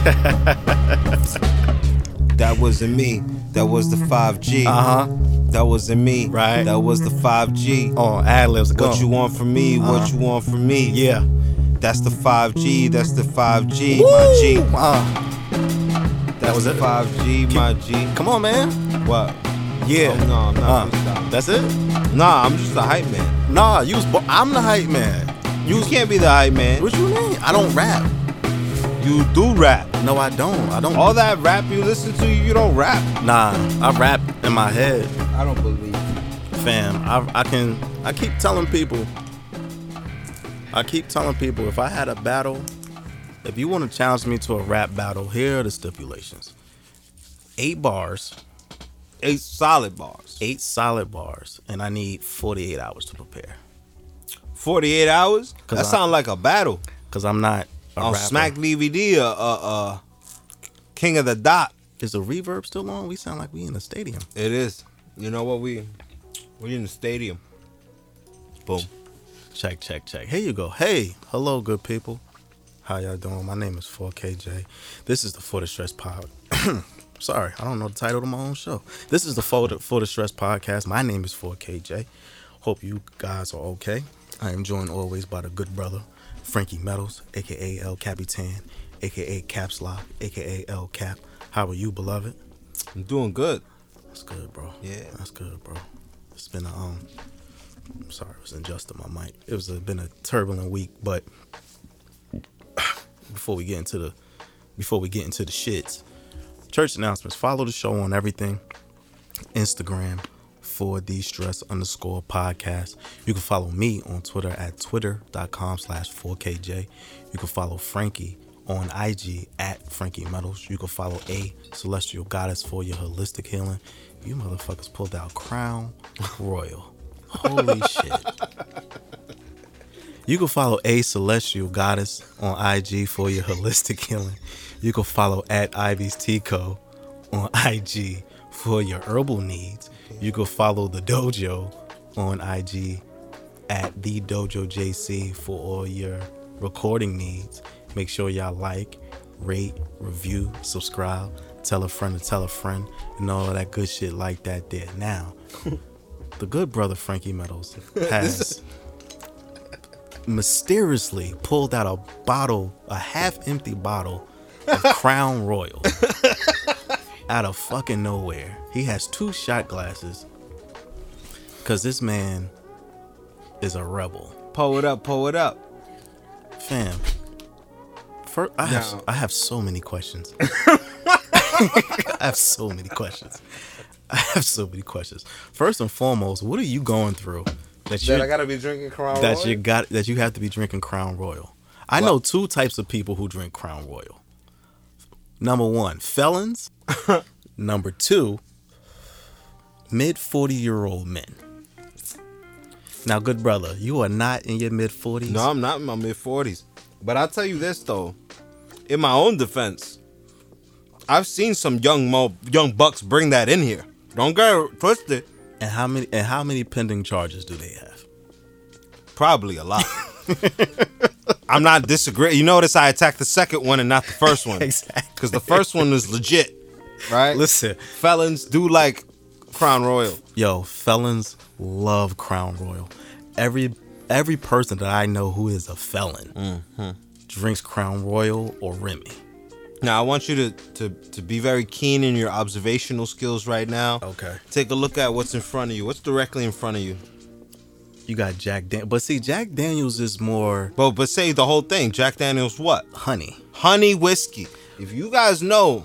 that wasn't me. That was the 5G. Uh huh. That wasn't me. Right. That was the 5G. On ad libs. What you want from me? What Uh-huh. you want from me? Yeah. That's the 5G. That's the 5G, my G. Uh, That's was the it. 5G, my G. come on, man. What? Yeah. Oh, no, I'm not. Uh, that's it. Nah, I'm just a hype man. Nah, you was. I'm the hype man. You can't be the hype man. What you mean? I don't rap. You do rap. No, I don't. I don't. All that rap you listen to, you don't rap. Nah, I rap in my head, I don't believe. fam. I I can. I keep telling people. I keep telling people if I had a battle, if you want to challenge me to a rap battle, here are the stipulations: eight bars, Eight solid bars. eight solid bars, and I need 48 hours to prepare. 48 hours? That I- sounds like a battle. Cause I'm not On rapper. Smack DVD, uh, uh, uh, King of the Dot. Is the reverb still on? We sound like we in a stadium. It is. You know what? We we in the stadium. Boom. Check, check, check. Here you go. Hey, hello, good people. How y'all doing? My name is 4KJ. This is the For the Stress Pod. Sorry, I don't know the title of my own show. This is the For the, For the Stress Podcast. My name is 4KJ. Hope you guys are okay. I am joined always by the good brother, Frankie Metals, aka El Capitan, aka Caps Lock, aka El Cap. How are you, beloved? I'm doing good. That's good, bro. Yeah. that's good, bro. It's been a um. I'm sorry, I was adjusting my mic. It was a, been a turbulent week, but before we get into the before we get into the shits, church announcements. Follow the show on everything. Instagram for the stress underscore podcast. You can follow me on Twitter at twitter.com slash 4KJ. You can follow Frankie on IG at Frankie Metals. You can follow A Celestial Goddess for your holistic healing. You motherfuckers pulled out Crown Royal. Holy shit. You can follow A Celestial Goddess on IG for your holistic healing. You can follow at Ivy's Tico on IG for your herbal needs. You can follow the dojo on IG at the dojo JC for all your recording needs. Make sure y'all like, rate, review, subscribe, tell a friend to tell a friend, and all that good shit like that there. Now, the good brother Frankie Metals has mysteriously pulled out a bottle, a half empty bottle of Crown Royal out of fucking nowhere. He has two shot glasses because this man is a rebel. Pull it up, pull it up. Fam, first, I, have, I have so many questions. I have so many questions. I have so many questions. First and foremost, what are you going through that you That I gotta be drinking Crown that Royal? you got that you have to be drinking Crown Royal. I know two types of people who drink Crown Royal. Number one, felons. Number two, mid forty year old men. Now, good brother, you are not in your mid forties. No, I'm not in my mid 40s. But I'll tell you this though, in my own defense, I've seen some young mo young bucks bring that in here. Don't get it twisted. And how many and how many pending charges do they have? Probably a lot. I'm not disagreeing. You notice I attacked the second one and not the first one. Exactly. Because the first one was legit, right? Listen, felons do like Crown Royal. yo, felons love Crown Royal. Every every person that I know who is a felon Mm-hmm. drinks Crown Royal or Remy. Now I want you to, to to be very keen in your observational skills right now. Okay. Take a look at what's in front of you. What's directly in front of you? You got Jack Dan, but see, Jack Daniels is more But but say the whole thing. Jack Daniels what? honey. Honey whiskey. If you guys know,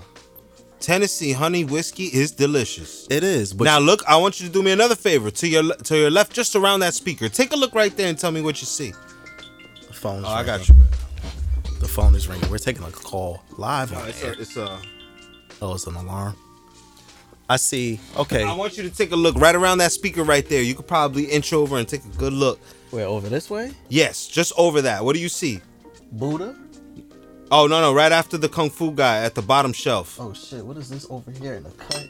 Tennessee honey whiskey is delicious. It is, but now look, I want you to do me another favor. To your to your left, just around that speaker. Take a look right there and tell me what you see. the phone. Oh, I got you. The phone is ringing. We're taking a call live on It's a, it's a, Oh, it's an alarm. I see. Okay, I want you to take a look right around that speaker right there. You could probably inch over and take a good look. we're over this way. Yes, just over that. What do you see? Buddha. Oh no no! Right after the kung fu guy at the bottom shelf. Oh shit! What is this over here in the cut?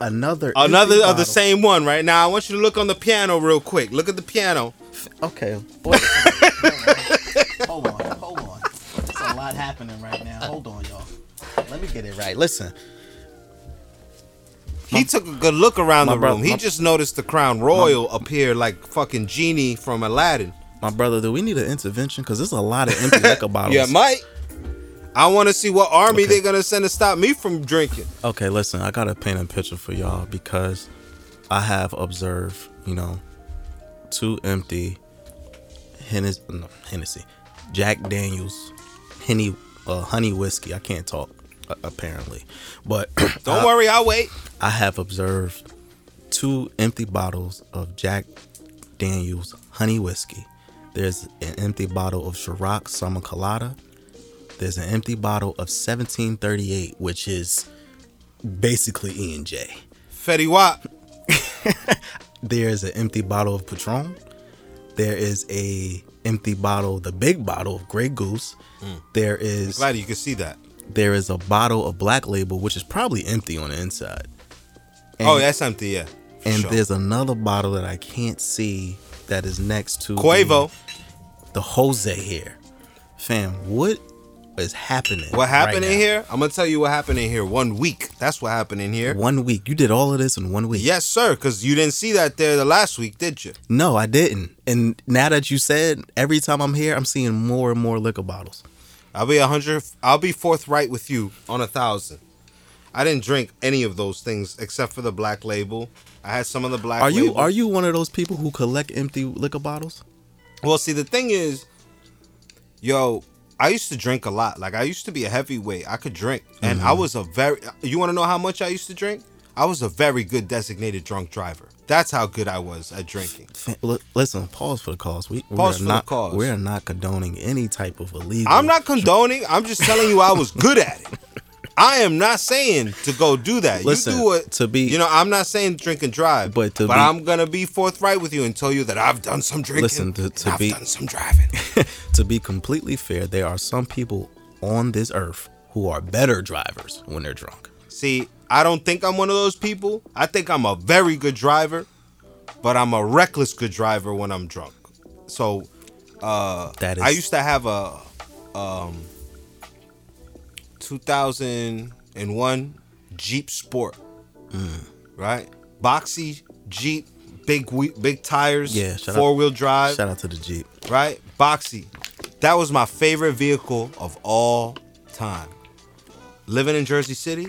Another. Another of the same one right now. I want you to look on the piano real quick. Look at the piano. Okay. Boy, hold on. Hold on. It's a lot happening. right now. Hold on, y'all. Let me get it right. Listen, He took a good look around My the room. He my- just noticed the crown royal appear like fucking genie from Aladdin. My brother, do we need an intervention? Because there's a lot of empty liquor bottles. Yeah, Mike. I want to see what army Okay. they're gonna send to stop me from drinking. Okay, listen, I gotta paint a picture for y'all because I have observed, you know, two empty Hennessy, no, Hennessy, Jack Daniels, Henny, uh, honey whiskey. I can't talk uh, apparently, but Don't I, worry, I'll wait. I have observed two empty bottles of Jack Daniels honey whiskey. There's an empty bottle of Ciroc Summer Colada. There's an empty bottle of 1738, which is basically E and J. Fetty Wap. There's an empty bottle of Patron. There is a empty bottle, the big bottle of Grey Goose. Hmm. There is Glad you can see that. there is a bottle of Black Label, which is probably empty on the inside. Oh, and, oh, that's empty. Yeah. And sure. there's another bottle that I can't see that is next to Quavo. the, the Jose here. Fam, what is happening? What happened right in here? I'm gonna tell you what happened in here. One week. That's what happened in here. One week. You did all of this in one week. Yes, sir. Because you didn't see that there the last week, did you? No, I didn't. And now that you said, every time I'm here, I'm seeing more and more liquor bottles. I'll be a hundred. I'll be forthright with you on a thousand. I didn't drink any of those things except for the black label. I had some of the black. Are you label. are you one of those people who collect empty liquor bottles? Well, see, the thing is, yo, I used to drink a lot. Like I used to be a heavyweight. I could drink, and Mm-hmm. I was a very. You want to know how much I used to drink? I was a very good designated drunk driver. That's how good I was at drinking. Listen, pause for the cause. We we Pause are for the not cause. we are not condoning any type of illegal. I'm not condoning. I'm just telling you I was good at it. I am not saying to go do that. Listen, you do what to be- You know, I'm not saying drink and drive. But to but be- I'm gonna be forthright with you and tell you that I've done some drinking. Listen, to- to I've be- done some driving. to be completely fair, there are some people on this earth who are better drivers when they're drunk. See, I don't think I'm one of those people. I think I'm a very good driver, but I'm a reckless good driver when I'm drunk. So uh, That is I used to have a um 2001 Jeep Sport. Mm. Right? Boxy Jeep, big big tires, Yeah, four-wheel drive, shout out to the Jeep. right? Boxy. That was my favorite vehicle of all time. Living in Jersey City,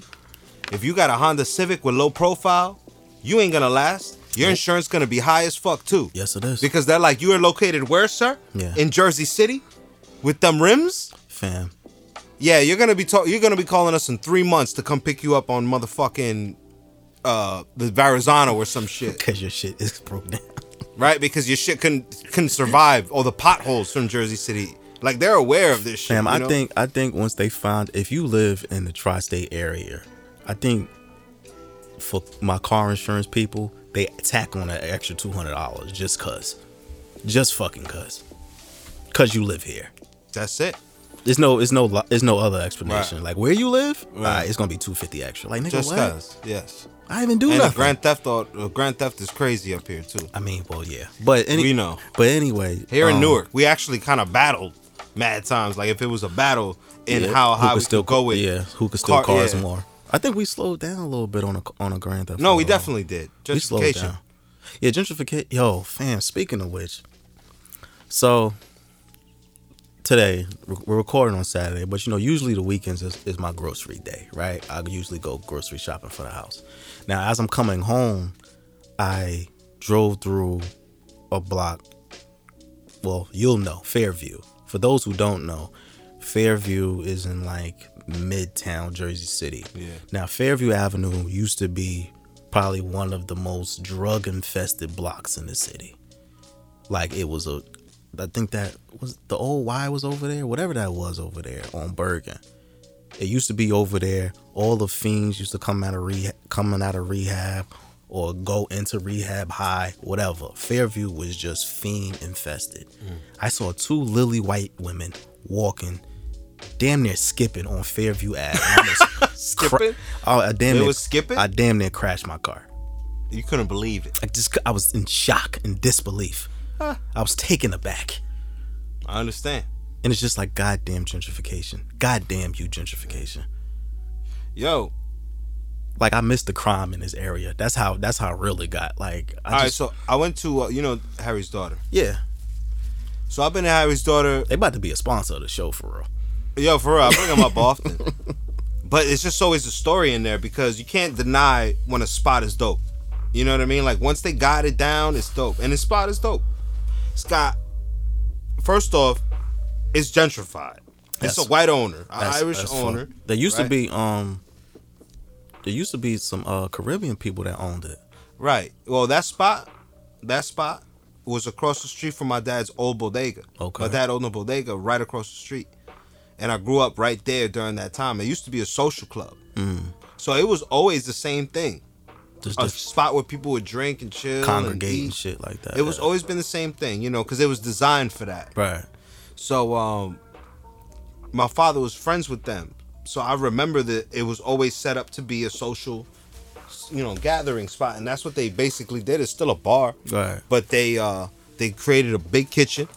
if you got a Honda Civic with low profile, you ain't gonna last. Your insurance gonna be high as fuck too. Yes, it is. Because they're like, you are located where, sir? Yeah. In Jersey City, with them rims. Fam, Yeah, you're gonna be ta- you're gonna be calling us in three months to come pick you up on motherfucking uh the Verrazano or some shit, because your shit is broke down. right? Because your shit couldn't couldn't survive all the potholes from Jersey City. Like they're aware of this shit. You I know? think I think once they find if you live in the tri-state area, I think for my car insurance people, they tack on an extra two hundred dollars just cause, just fucking cause, cause you live here. that's it. There's no, there's no, there's no other explanation. Right. Like where you live, Right. Alright, it's gonna be two fifty extra. Like nigga, Just what? cause, yes. I even do And nothing. Grand Theft uh, Grand Theft is crazy up here too. I mean, well, yeah, but any, We know. But anyway, Here in um, Newark, we actually kind of battled mad times. Like if it was a battle in yeah, how high could we still go with. yeah, who could still car- cars yeah. more. I think we slowed down a little bit on a on a Grand Theft. No, we definitely did. we slowed down. Yeah, gentrification. Yo, fam. Speaking of which, so today we're recording on Saturday, but you know, usually the weekends is, is my grocery day, right? I usually go grocery shopping for the house. Now, as I'm coming home, I drove through a block. Well, you'll know Fairview. For those who don't know, Fairview is in like Midtown Jersey City. Yeah. Now, Fairview Avenue used to be probably one of the most drug infested blocks in the city. Like it was a, I think that was the old Y was over there, whatever that was over there on Bergen. It used to be over there. All the fiends used to come out of rehab, coming out of rehab, or go into rehab high, whatever. Fairview was just fiend infested. Mm. I saw two lily white women walking, damn near skipping on Fairview Ave. Skipping? oh, I damn They near was skipping? I damn near crashed my car. You couldn't believe it. I just I was in shock and disbelief. I was taken aback. I understand. And it's just like goddamn gentrification. Goddamn you gentrification. Yo, Like I missed the crime in this area. That's how that's how real it got. Like I all right. just, So I went to uh, you know Harry's daughter. yeah. So I've been to Harry's daughter. They about to be a sponsor of the show for real. Yo, for real, I bring them up often. But it's just always a story in there because you can't deny when a spot is dope. You know what I mean? Like once they got it down, it's dope, and the spot is dope. It's first off, it's gentrified. It's That's- a white owner, an Irish that's fun. owner. There used right? to be um there used to be some uh Caribbean people that owned it. Right. Well, that spot, that spot was across the street from my dad's old bodega. Okay. My dad owned a bodega right across the street, and I grew up right there during that time. It used to be a social club, so it was always the same thing. Just A spot where people would drink and chill, congregate and and shit like that. It was always been the same thing, you know, because it was designed for that. right. So, um, my father was friends with them, so I remember that it was always set up to be a social, you know, gathering spot, and that's what they basically did. It's still a bar, Right. but they uh they created a big kitchen,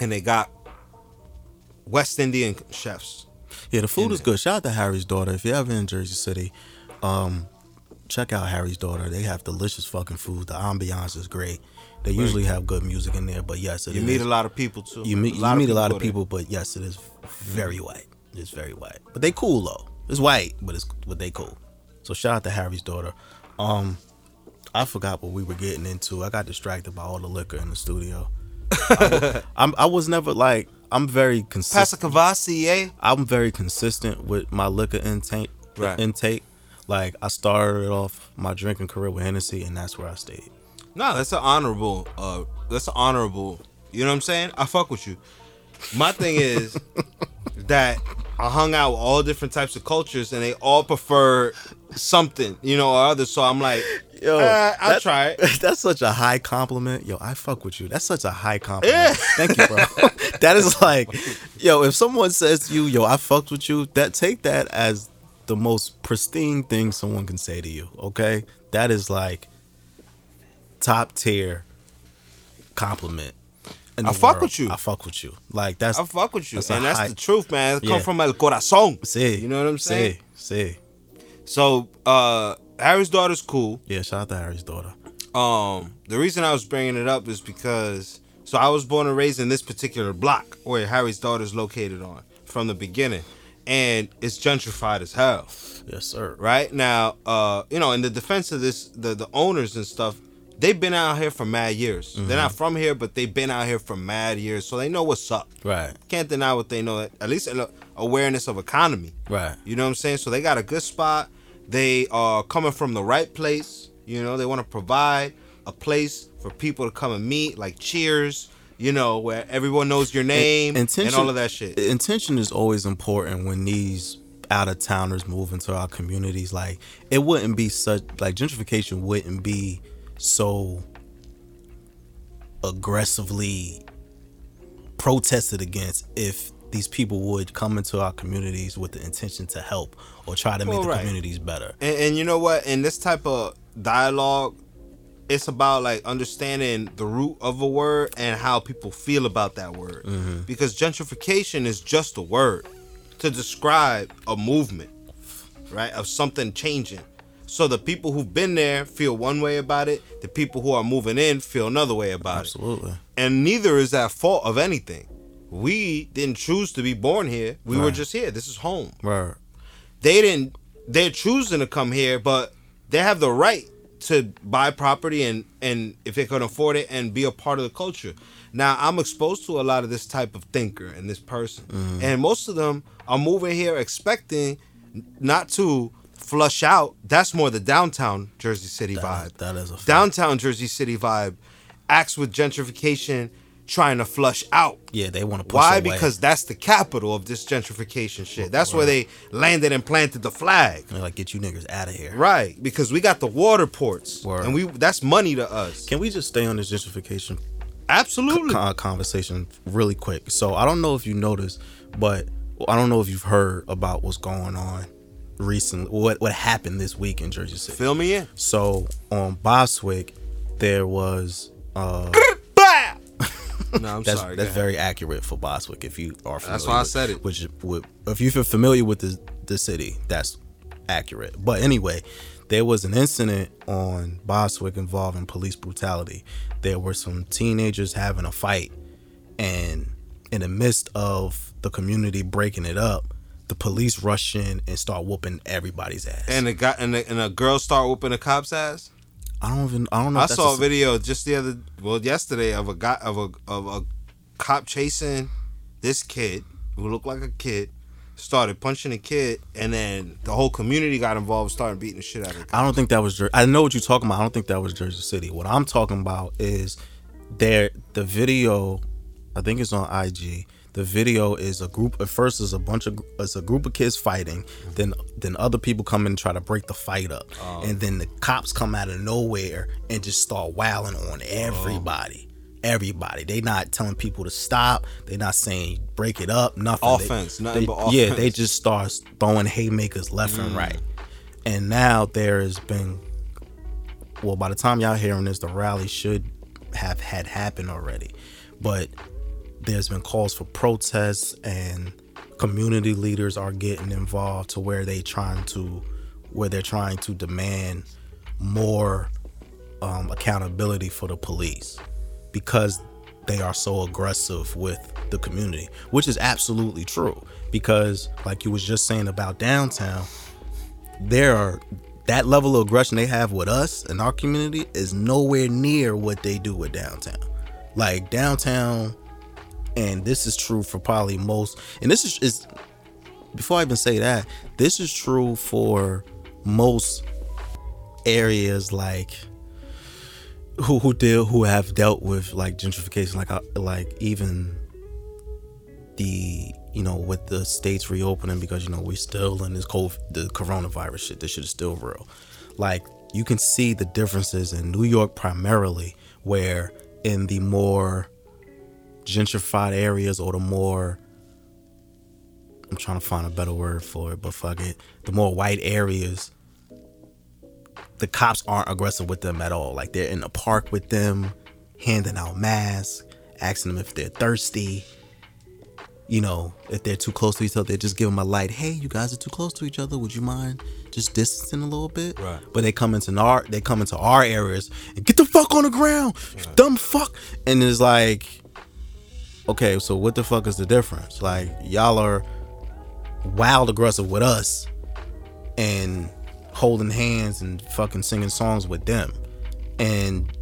and they got West Indian chefs. Yeah, the food is good. Shout out to Harry's daughter. If you're ever in Jersey City, um, check out Harry's daughter. They have delicious fucking food. The ambiance is great. They usually have good music in there, but yes, it You is- meet a lot of people too. you meet you meet a lot of there. people, but yes, it is very white. It's very white, but they cool though. It's white, but it's but they cool. So shout out to Harry's daughter. Um, I forgot what we were getting into. I got distracted by all the liquor in the studio. I, am I was never like I'm very consistent. Pastor Kavasi, eh? I'm very consistent with my liquor intake. Right. Intake. Like I started off my drinking career with Hennessy, and that's where I stayed. No, that's an honorable. Uh, that's an honorable. You know what I'm saying? I fuck with you. My thing is that I hung out with all different types of cultures, and they all prefer something, you know, or other. So I'm like, Yo, uh, I'll that- try it. That's such a high compliment. Yo, I fuck with you. That's such a high compliment. Yeah. Thank you, bro. that is like, yo, if someone says to you, yo, I fucked with you, that take that as the most pristine thing someone can say to you. Okay? That is like top tier compliment. I fuck world. with you. I fuck with you. Like that's I fuck with you, That's and that's high- the truth, man. It come Yeah. from el corazón. see. You know what I'm saying? See, see. So, uh, Harry's daughter's cool. Yeah, shout out to Harry's daughter. Um, the reason I was bringing it up is because so I was born and raised in this particular block where Harry's daughter's located on from the beginning, and it's gentrified as hell. Yes, sir. Right now, uh, you know, in the defense of this, the the owners and stuff, they've been out here for mad years. They're not from here, but they've been out here for mad years, so they know what's up. Right, Can't deny what they know. At least awareness of economy. right. You know what I'm saying? So they got a good spot. They are coming from the right place. You know, they want to provide a place for people to come and meet, like Cheers. You know, where everyone knows your name and all of that shit. Intention is always important when these out of towners move into our communities. Like it wouldn't be such like gentrification wouldn't be so aggressively protested against if these people would come into our communities with the intention to help or try to make Well, the right. communities better. And, and you know what? In this type of dialogue, it's about like understanding the root of a word and how people feel about that word. Mm-hmm. Because gentrification is just a word to describe a movement, right? Of something changing. So the people who've been there feel one way about it. The people who are moving in feel another way about it. Absolutely. And neither is at fault of anything. We didn't choose to be born here. We were just here. This is home Right. they didn't they're choosing to come here but they have the right to buy property and and if they can afford it and be a part of the culture. Now i'm exposed to a lot of this type of thinker and this person. Mm-hmm. And most of them are moving here expecting not to flush out. That's more the downtown jersey city vibe. That is a fact. downtown jersey city vibe acts with gentrification trying to flush out Yeah, they want to push why? away. Because that's the capital of this gentrification shit. That's where they landed and planted the flag. They're like get you niggas out of here. Right, because we got the water ports, Word. and we that's money to us. Can we just stay on this gentrification Absolutely. con- conversation really quick. So I don't know if you noticed, but I don't know if you've heard about what's going on recently. What what happened this week in Jersey City? Fill me in. So on Bostwick, there was uh! No, I'm that's sorry. that's very accurate for Bostwick. If you are familiar That's why I with- said it. Which, with, if you're familiar with the the city, that's accurate. But anyway, there was an incident on Bostwick involving police brutality. There were some teenagers having a fight, and in the midst of the community breaking it up, the police rush in and start whooping everybody's ass. And the guy and the, and a girl start whooping the cop's ass. I don't even I don't know. I saw a video just the other well yesterday of a guy of a of a cop chasing this kid who looked like a kid, started punching a kid, and then the whole community got involved, started beating the shit out of the I don't think that was. Jer- I know what you're talking about. I don't think that was Jersey City. What I'm talking about is there. The video, I think it's on IG. The video is a group. At first, is a bunch of it's a group of kids fighting. Then then other people come in and try to break the fight up, oh. and then the cops come out of nowhere and just start wailing on oh. everybody. Everybody. They not telling people to stop. They not saying break it up. Nothing. They- Offense, nothing they- but Yeah, they just start throwing haymakers left and mm. right. And now there has been well, by the time y'all hearing this, the rally should have had happened already. But there's been calls for protests and community leaders are getting involved to where they trying to where they're trying to demand more um, accountability for the police because they are so aggressive with the community, which is absolutely true. Because, like you was just saying about downtown, there are that level of aggression they have with us and our community is nowhere near what they do with downtown. Like downtown, and this is true for probably most, and this is is before I even say that, this is true for most areas like who who deal who have dealt with like gentrification, like uh, like even the you know with the states reopening because you know we're still in this cold the coronavirus shit. This shit is still real. Like you can see the differences in New York primarily, where in the more gentrified areas or the more I'm trying to find a better word for it, but fuck it. The more white areas, the cops aren't aggressive with them at all. Like they're in the park with them, handing out masks, asking them if they're thirsty. You know, if they're too close to each other, they just give them a light. Hey, you guys are too close to each other. Would you mind just distancing a little bit? Right. But they come into our they come into our areas and get the fuck on the ground, you dumb fuck. And it's like, okay, so what the fuck is the difference? Like y'all are wild aggressive with us and holding hands and fucking singing songs with them. And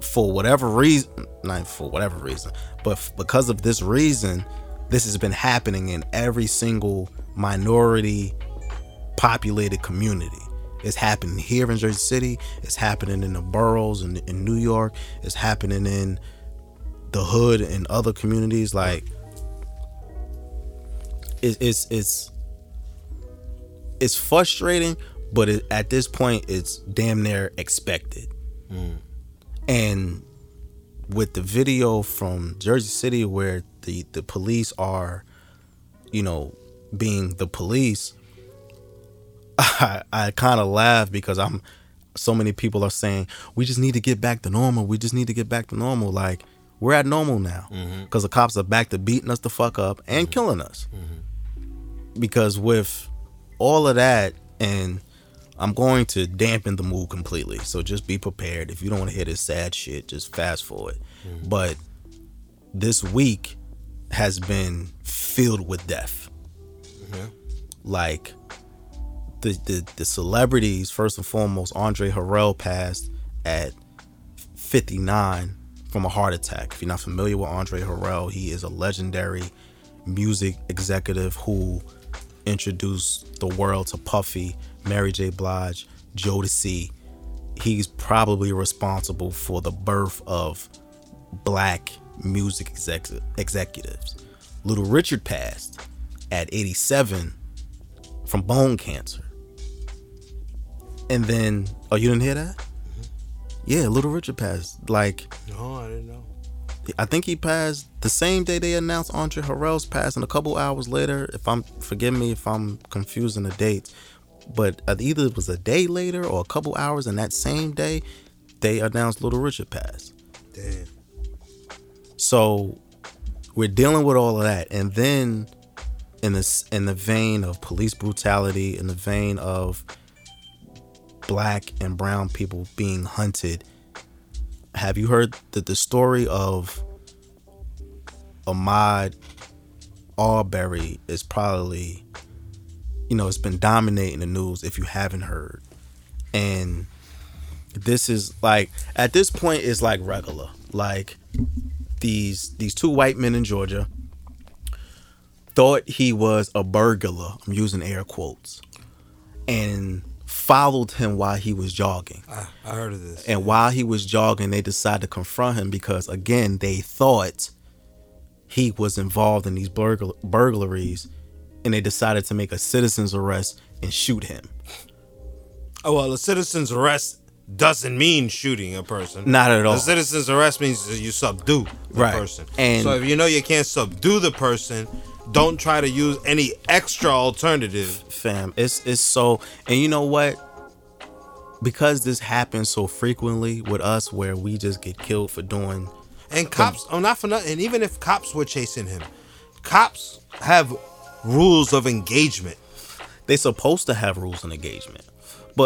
for whatever reason, not for whatever reason, but f- because of this reason, this has been happening in every single minority populated community. It's happening here in Jersey City. It's happening in the boroughs in, in New York. It's happening in the hood and other communities. Like, it, it's it's it's frustrating, but it, at this point, it's damn near expected. Hmm. And with the video from Jersey City, where the the police are, you know, being the police, I I kind of laugh because I'm so many people are saying we just need to get back to normal. We just need to get back to normal. Like we're at normal now mm-hmm. because the cops are back to beating us the fuck up and mm-hmm. killing us. Mm-hmm. Because with all of that, and I'm going to dampen the mood completely. So just be prepared. If you don't want to hear this sad shit, just fast forward. But this week has been filled with death. Like the, the the celebrities, first and foremost, Andre Harrell passed at 59 from a heart attack. If you're not familiar with Andre Harrell, he is a legendary music executive who introduced the world to Puffy, Mary J. Blige, Jodeci. He's probably responsible for the birth of black music exec- executives. Little Richard passed at 87 from bone cancer. And then, oh, you didn't hear that? Yeah, Little Richard passed. Like, No, I didn't know. I think he passed the same day they announced Andre Harrell's passing. A couple hours later, if I'm forgive me if I'm confusing the dates, but either it was a day later or a couple hours, and that same day they announced Little Richard passed. Damn. So we're dealing with all of that, and then in this in the vein of police brutality, in the vein of black and brown people being hunted. Have you heard that the story of Ahmaud Arbery is probably, you know, it's been dominating the news if you haven't heard. And this is like at this point it's like regular. Like these these two white men in Georgia thought he was a burglar. I'm using air quotes. And followed him while he was jogging. I, I heard of this. And while he was jogging, they decided to confront him because again, they thought he was involved in these burgl- burglaries and they decided to make a citizen's arrest and shoot him. Oh well, a citizen's arrest doesn't mean shooting a person. Not at all. A citizen's arrest means that you subdue the Right. person. And- so if you know you can't subdue the person, don't try to use any extra alternative. fam it's it's so and you know what because this happens so frequently with us where we just get killed for doing And cops, oh, not for nothing. And even if cops were chasing him, cops have rules of engagement. they supposed to have rules and engagement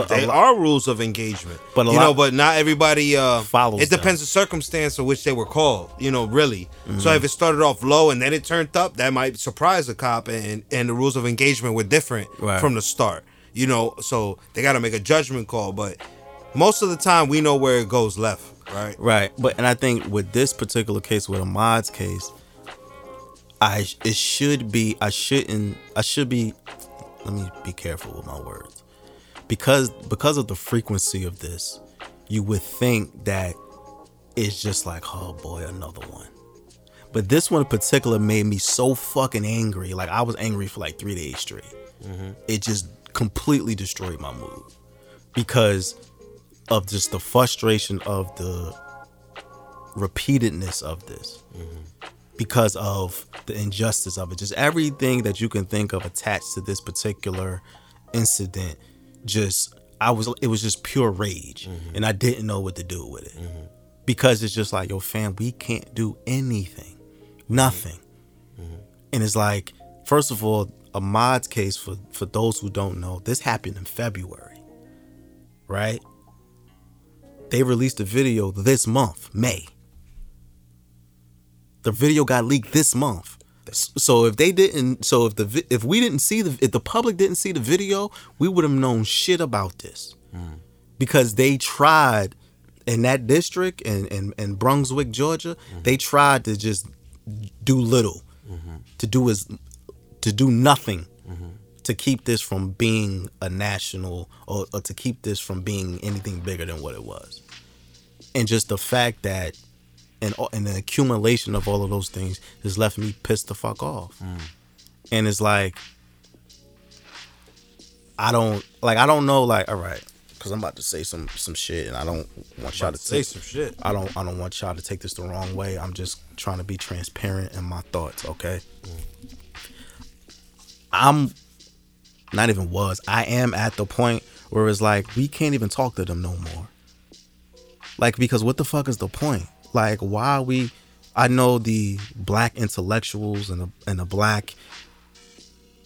but They are rules of engagement. But you lot- know, but not everybody uh Follows It depends the circumstance of which they were called. You know, really. So if it started off low and then it turned up, that might surprise the cop, and and the rules of engagement were different Right. from the start. You know, so they got to make a judgment call. But most of the time, we know where it goes left, right? Right, but and I think with this particular case, with Ahmaud's case, I it should be I shouldn't I should be. Let me be careful with my words, because because of the frequency of this, you would think that it's just like oh boy another one, but this one in particular made me so fucking angry. Like I was angry for like three days straight. Mm-hmm. It just completely destroyed my mood because of just the frustration of the repeatedness of this. Mm-hmm. Because of the injustice of it. Just everything that you can think of attached to this particular incident just i was it was just pure rage mm-hmm. and i didn't know what to do with it. Mm-hmm. Because it's just like yo fam we can't do anything. Nothing. Mm-hmm. And it's like first of all Ahmaud's case for for those who don't know this happened in february right? They released a video this month, May. The video got leaked this month. So if they didn't, so if the if we didn't see the if the public didn't see the video, we would have known shit about this, mm. because they tried in that district in in, in Brunswick, Georgia, mm-hmm. they tried to just do little, mm-hmm. to do as to do nothing mm-hmm. to keep this from being a national or, or to keep this from being anything bigger than what it was. And just the fact that and, and the accumulation of all of those things has left me pissed the fuck off. Mm. And it's like I don't like I don't know like all right cuz I'm about to say some some shit and I don't want y'all to Say take some shit. I don't I don't want y'all to take this the wrong way. I'm just trying to be transparent in my thoughts, okay? Mm. I'm not even was. I am at the point where it's like we can't even talk to them no more. Like because what the fuck is the point? Like why we I know the black intellectuals and the and the black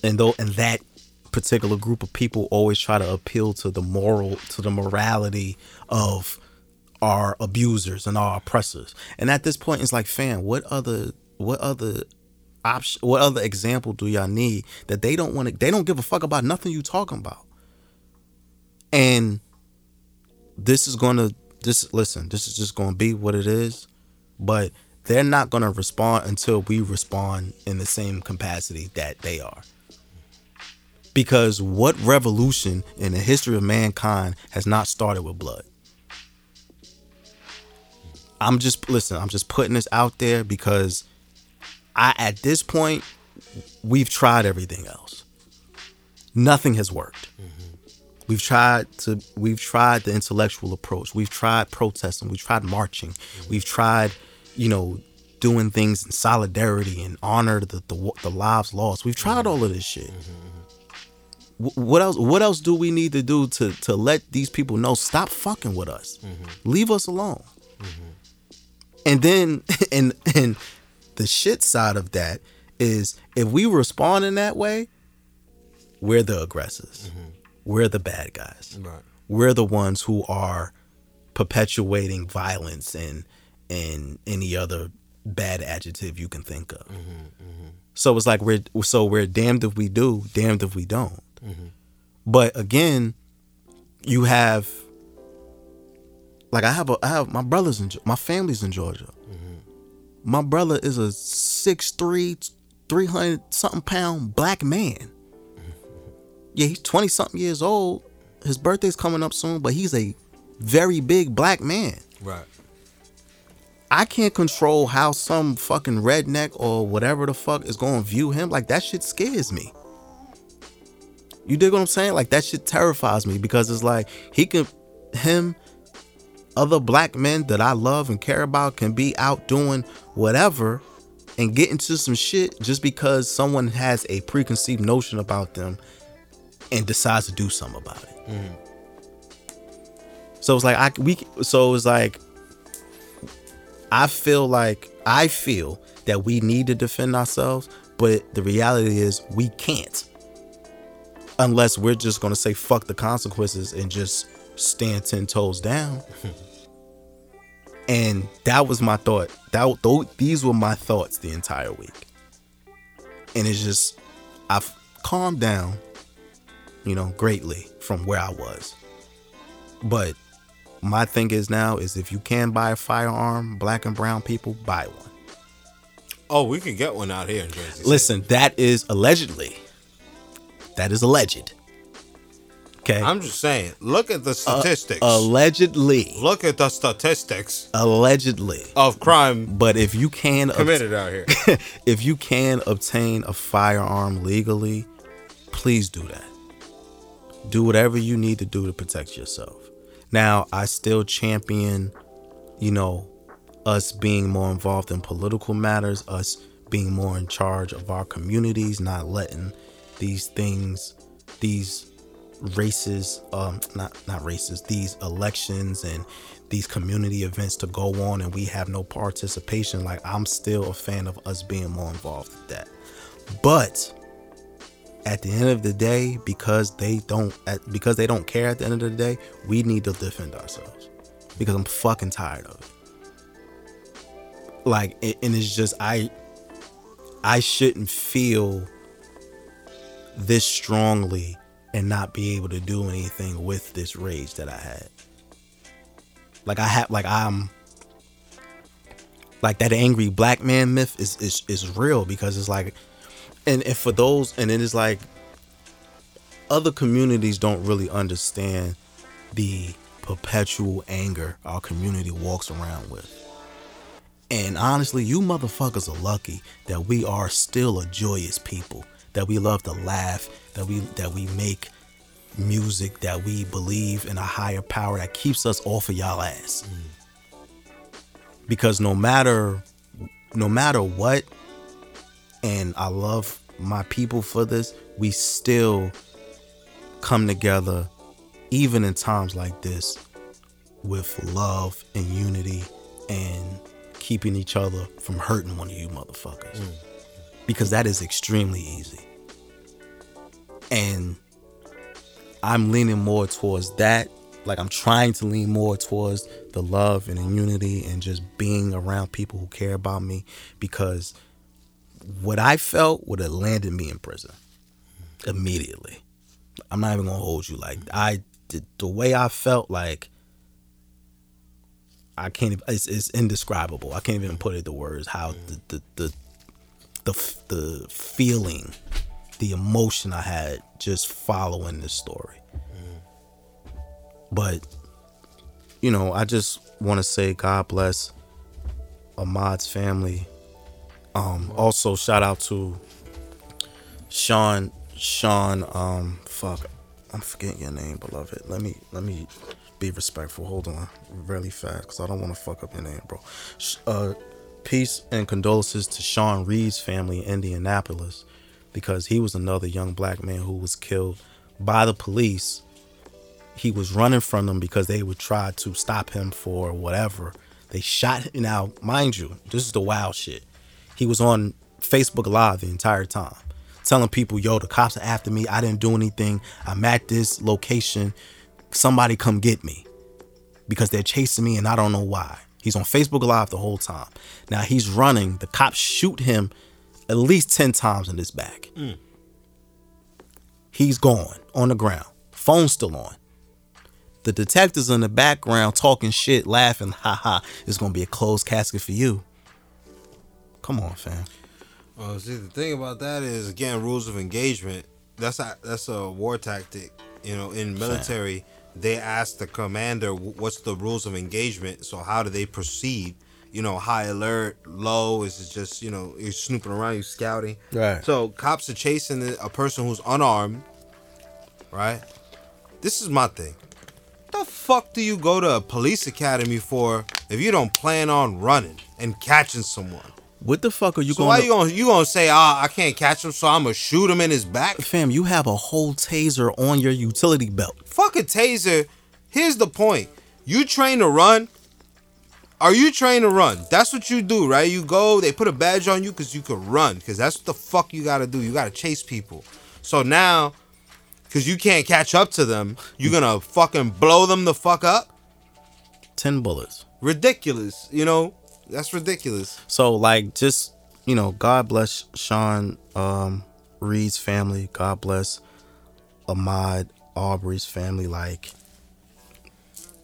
and though and that particular group of people always try to appeal to the moral to the morality of our abusers and our oppressors. And at this point, it's like, fam, what other what other option what other example do y'all need that they don't want to they don't give a fuck about nothing you talking about. And this is gonna this listen, this is just gonna be what it is, but they're not gonna respond until we respond in the same capacity that they are. Because what revolution in the history of mankind has not started with blood? I'm just listen, I'm just putting this out there because I at this point we've tried everything else. Nothing has worked. Mm-hmm. We've tried to we've tried the intellectual approach. We've tried protesting, we've tried marching. We've tried, you know, doing things in solidarity and honor the the, the lives lost. We've tried mm-hmm. all of this shit. Mm-hmm, mm-hmm. Wh- What else? What else do we need to do to to let these people know? Stop fucking with us. Leave us alone. And then and and the shit side of that is if we respond in that way, we're the aggressors. We're the bad guys. Right. We're the ones who are perpetuating violence and and any other bad adjective you can think of. Mm-hmm, mm-hmm. So it's like we're so we're damned if we do, damned if we don't. Mm-hmm. But again, you have like I have a I have my brothers in my family's in Georgia. My brother is a 6'3", 300 something pound black man. Yeah, he's 20 something years old. His birthday's coming up soon, but he's a very big black man. Right. I can't control how some fucking redneck or whatever the fuck is going to view him. Like that shit scares me. You dig what I'm saying? Like that shit terrifies me because it's like he can, him, other black men that I love and care about can be out doing whatever and get into some shit just because someone has a preconceived notion about them and decides to do something about it. Mm-hmm. So it's like I we so it's like I feel like I feel that we need to defend ourselves, but the reality is we can't. Unless we're just gonna say fuck the consequences and just stand ten toes down. and that was my thought. That tho- these were my thoughts the entire week. And it's just I've calmed down, you know, greatly from where I was. But my thing is now is if you can buy a firearm, black and brown people, buy one. Oh, we can get one out here in Jersey. Listen, that is allegedly. That is alleged. Okay. I'm just saying. Look at the statistics. allegedly. look at the statistics Allegedly. of crime But if you can committed out here. if you can obtain a firearm legally, please do that. Do whatever you need to do to protect yourself. Now, I still champion, you know, us being more involved in political matters, us being more in charge of our communities, not letting these things, these races, um, not not races, these elections and these community events to go on and we have no participation. Like I'm still a fan of us being more involved with that. But at the end of the day, because they don't at, because they don't care at the end of the day, we need to defend ourselves. Because I'm fucking tired of it. Like and it's just I I shouldn't feel this strongly and not be able to do anything with this rage that I had. Like I have like I'm like that angry black man myth is is is real because it's like and, and for those and it is like other communities don't really understand the perpetual anger our community walks around with. And honestly, you motherfuckers are lucky that we are still a joyous people, that we love to laugh, that we that we make music, that we believe in a higher power that keeps us off of y'all ass. Mm. Because no matter no matter what, and I love my people for this, we still come together even in times like this with love and unity and keeping each other from hurting one of you motherfuckers. Mm. Because that is extremely easy. And I'm leaning more towards that. Like I'm trying to lean more towards the love and the unity and just being around people who care about me because what I felt would have landed me in prison immediately. I'm not even gonna hold you. Like mm-hmm. I did the way I felt like I can't even it's, it's indescribable. I can't even put it to words how mm-hmm. the the the the, the feeling, the emotion I had just following this story. Mm-hmm. But you know, I just want to say God bless Ahmaud's family. Um also shout out to Sean Sean um fuck I'm forgetting your name, beloved. Let me let me be respectful. Hold on, really fast, cause I don't want to fuck up your name, bro. Uh, peace and condolences to Sean Reed's family in Indianapolis, because he was another young black man who was killed by the police. He was running from them because they would try to stop him for whatever. They shot him. Now, mind you, this is the wild shit. He was on Facebook Live the entire time, telling people, "Yo, the cops are after me. I didn't do anything. I'm at this location. Somebody come get me." Because they're chasing me and I don't know why. He's on Facebook Live the whole time. Now he's running. The cops shoot him at least 10 times in his back. Mm. He's gone on the ground. Phone still on. The detectives in the background talking shit, laughing, haha. It's gonna be a closed casket for you. Come on, fam. Well, see, the thing about that is again rules of engagement. That's a that's a war tactic. You know, in military, they ask the commander what's the rules of engagement. So how do they proceed? You know, high alert, low. Is it just you know you're snooping around, you're scouting? Right. So cops are chasing a person who's unarmed. Right. This is my thing. The fuck do you go to a police academy for if you don't plan on running and catching someone? What the fuck are you So going why to you gonna you gonna say ah I can't catch him so I'm gonna shoot him in his back? Fam, you have a whole taser on your utility belt. Fuck a taser. Here's the point. You train to run. Are you trained to run? That's what you do, right? You go. They put a badge on you because you can run. Because that's what the fuck you gotta do. You gotta chase people. So now, because you can't catch up to them, you're gonna fucking blow them the fuck up. 10 bullets. Ridiculous. You know that's ridiculous. So like just you know, God bless Sean um Reed's family. God bless Ahmaud Arbery's family. Like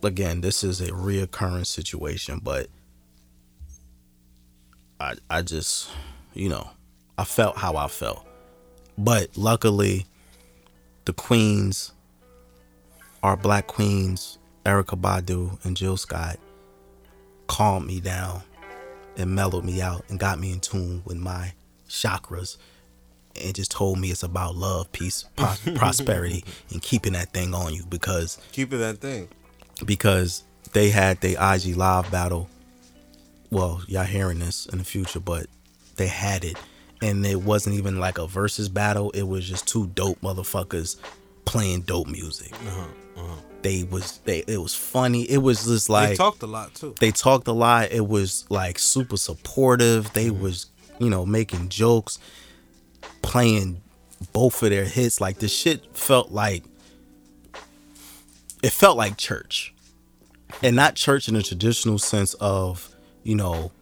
again, this is a reoccurring situation, but I I just you know, I felt how I felt. But luckily the queens our black queens, Erykah Badu and Jill Scott, calmed me down and mellowed me out and got me in tune with my chakras and just told me it's about love, peace, pros- prosperity, and keeping that thing on you because keeping that thing. because they had their IG live battle. Well, y'all hearing this in the future, but they had it, and it wasn't even like a versus battle. It was just two dope motherfuckers playing dope music. Uh-huh, uh-huh. They was they it was funny. It was just like they talked a lot too. they talked a lot. It was like super supportive. They mm-hmm. was, you know, making jokes, playing both of their hits. Like the shit felt like it felt like church. And not church in the traditional sense of, you know,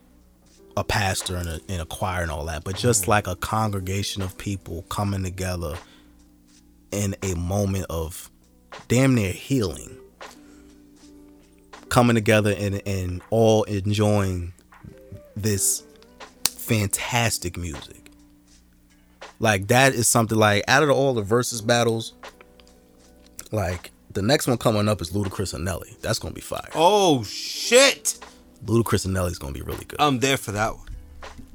a pastor and a, and a choir and all that, but just mm-hmm. like a congregation of people coming together in a moment of damn near healing coming together and, and all enjoying this fantastic music. Like that is something like out of all the versus battles, like the next one coming up is Ludacris and Nelly. That's gonna be fire. Oh shit! Ludacris and Nelly's gonna be really good. I'm there for that one.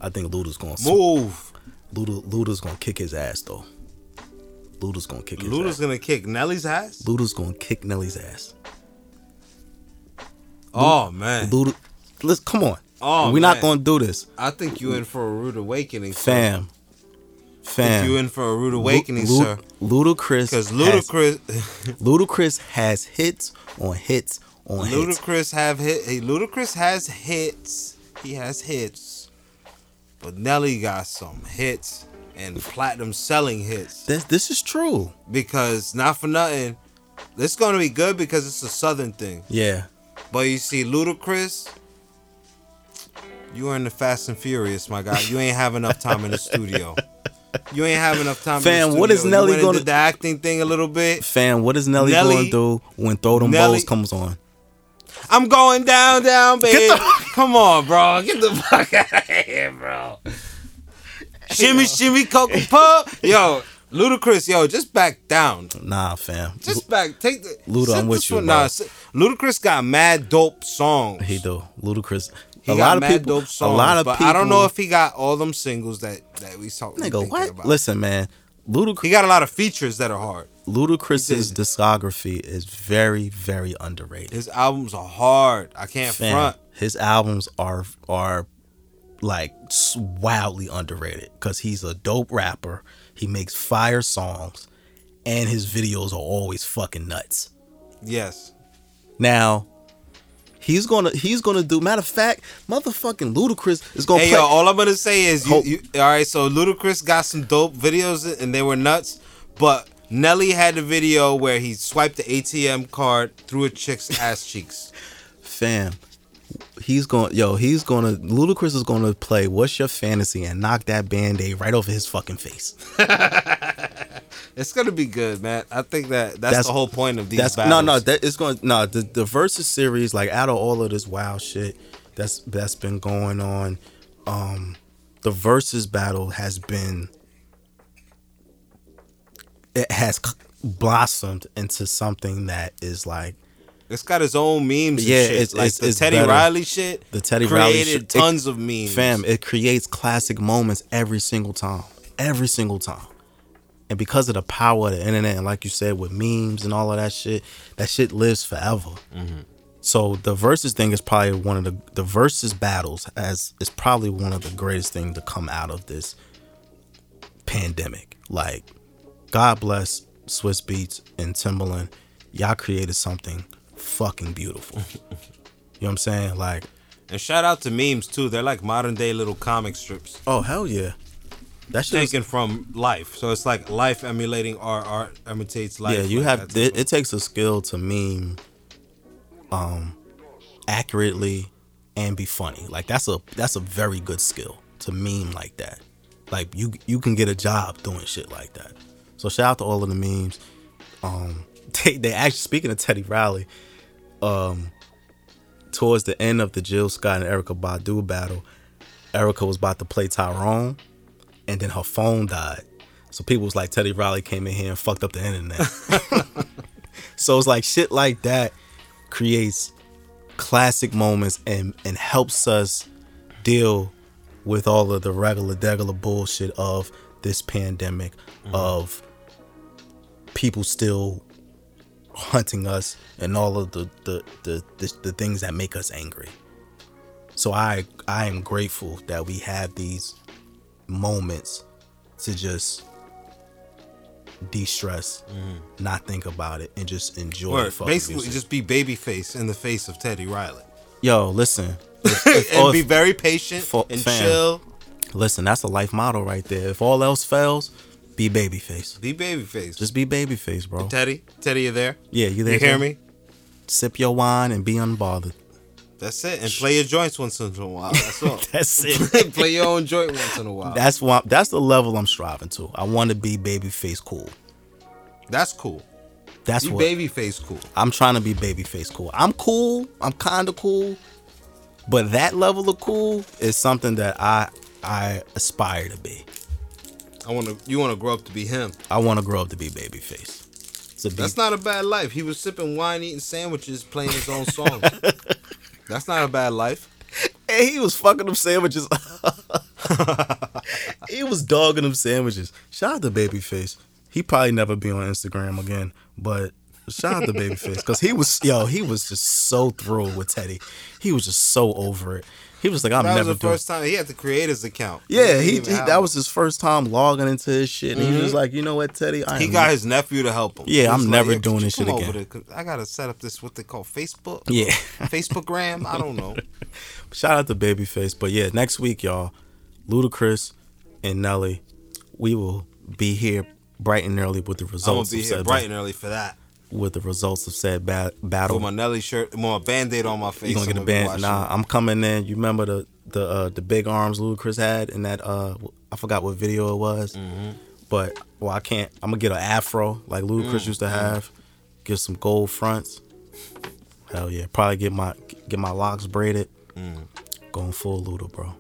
I think Luda's gonna Move. Luda, Luda's gonna kick his ass though. Luda's gonna kick his Luda's ass. gonna kick Nelly's ass. Luda's gonna kick Nelly's ass. Oh man, Luda, let's come on. Oh, We're not gonna do this, I think you in for a rude awakening, sir. fam. Fam. You in for a rude awakening, Lu- sir. Ludacris Because has- Ludacris, Ludacris has hits on hits on hits. Ludacris have hit. Hey, Ludacris has hits. He has hits, but Nelly got some hits and platinum selling hits. This this is true. Because not for nothing, it's gonna be good because it's a southern thing. Yeah. But you see, Ludacris, you are in the Fast and Furious, my guy. You ain't have enough time in the studio. You ain't have enough time. Fam, in the what is. Nelly you went and gonna- did the acting thing a little bit? Fam, what is Nelly, Nelly- gonna do when Throw Them Nelly- Balls comes on? I'm going down, down, baby. the- Come on, bro. Get the fuck out of here, bro. Shimmy, shimmy, cocoa pop. Yo, Ludacris, yo, just back down. Nah, fam. Just back. Take the. Luda, I'm with you, one- Nah, sit- Ludacris got mad dope songs. he do. Ludacris. He a got lot of mad people. dope songs, a lot of but people. I don't know if he got all them singles that that we saw. Nigga, what? About. Listen, man. Ludacris. he got a lot of features that are hard. Ludacris's discography is very, very underrated. His albums are hard. I can't Fam, front. his albums are are like wildly underrated because he's a dope rapper. He makes fire songs, and his videos are always fucking nuts. Yes. Now, He's gonna he's gonna do. Matter of fact, motherfucking Ludacris is gonna Hey play. yo, all I'm gonna say is you, you all right. So Ludacris got some dope videos and they were nuts, but Nelly had a video where he swiped the ATM card through a chick's ass cheeks. fam. He's going yo, he's gonna Ludacris is gonna play What's Your Fantasy and knock that band-aid right over his fucking face. It's gonna be good, man. I think that that's, That's- the whole point of these That's battles. no no that it's going no the the versus series like out of all of this wild shit that's that's been going on, um the versus battle has been it has blossomed into something that is like It's got its own memes. Yeah, and shit. it's- like it's- the it's Teddy better. Riley shit. The Teddy Riley shit- it- tons of memes. Fam, it creates classic moments every single time. Every single time. And because of the power of the internet, and like you said, with memes and all of that shit, that shit lives forever. Mm-hmm. So the versus thing is probably one of the the versus battles as is probably one of the greatest things to come out of this pandemic. Like, God bless Swizz Beatz and Timbaland. Y'all created something fucking beautiful. you know what I'm saying? Like, and shout out to memes too. They're like modern day little comic strips oh hell yeah. that's taken from life. So it's like life emulating art. Art imitates life. yeah, you like have it, it takes a skill to meme um accurately and be funny. Like that's a that's a very good skill to meme like that. Like you you can get a job doing shit like that. So shout out to all of the memes. Um they they actually speaking of Teddy Riley, um towards the end of the Jill Scott and Erykah Badu battle, Erykah was about to play Tyrone and then her phone died. So people was like Teddy Riley came in here and fucked up the internet. so it's like shit like that creates classic moments and and helps us deal with all of the regular degular bullshit of this pandemic of people still hunting us and all of the the, the the the things that make us angry. So I I am grateful that we have these moments to just de-stress, mm. not think about it, and just enjoy. Word. Basically, music. just be babyface in the face of Teddy Riley, yo, listen, if- if- and oh, be very patient for- and fam. chill. listen, that's a life model right there. If all else fails, be babyface. Be babyface. Just be babyface, bro. Teddy, Teddy, you there? Yeah, you there? You hear me? Sip your wine and be unbothered. That's it. And play your joints once in a while. That's all. That's it. play your own joint once in a while. That's what. That's the level I'm striving to. I want to be babyface cool. That's cool. That's Be what babyface cool. I'm trying to be babyface cool. I'm cool. I'm kind of cool, but that level of cool is something that I I aspire to be. I want to. You want to grow up to be him. I want to grow up to be babyface. Be, That's not a bad life. He was sipping wine, eating sandwiches, playing his own songs. That's not a bad life. And he was fucking them sandwiches. he was dogging them sandwiches. Shout out to Babyface. He probably never be on Instagram again, but shout out to Babyface because he was yo, he was just so thrilled with Teddy. He was just so over it. He was like, I'm That was the first time he had to create his account. Yeah, didn't he, he that was his first time logging into his shit, and he was mm-hmm. like, you know what, Teddy, I He got his nephew to help him. Yeah, He I'm was never could doing this shit again. over there? 'Cause I gotta set up this what they call Facebook. Yeah. Facebookgram. I don't know. Shout out to Babyface. But yeah, next week, y'all, Ludacris and Nelly, we will be here bright and early with the results. I'm gonna be here bright and early for that. With the results of said ba- battle. With my Nelly shirt, with my band-aid on my face. You gonna get a band? Nah, it. I'm coming in. You remember the the uh, the big arms Ludacris had in that uh I forgot what video it was, Mm-hmm. but well I can't. I'm gonna get an afro like Ludacris Mm, used to have. Get some gold fronts. Hell yeah, probably get my get my locks braided. Mm. Going full Luda, bro.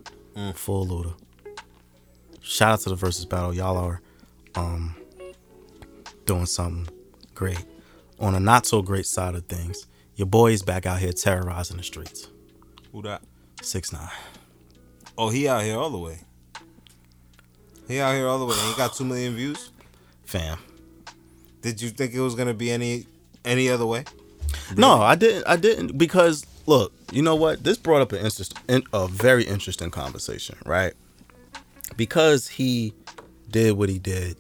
Full Luda. Shout out to the versus battle. Y'all are um doing something great. On a not so great side of things, your boy is back out here terrorizing the streets. Who that? Six nine. Oh, he out here all the way. He out here all the way. And he got two million views. Fam. Did you think it was gonna be any any other way? No, I didn't. I didn't because look, you know what? This brought up an interest, in, a very interesting conversation, right? Because he did what he did,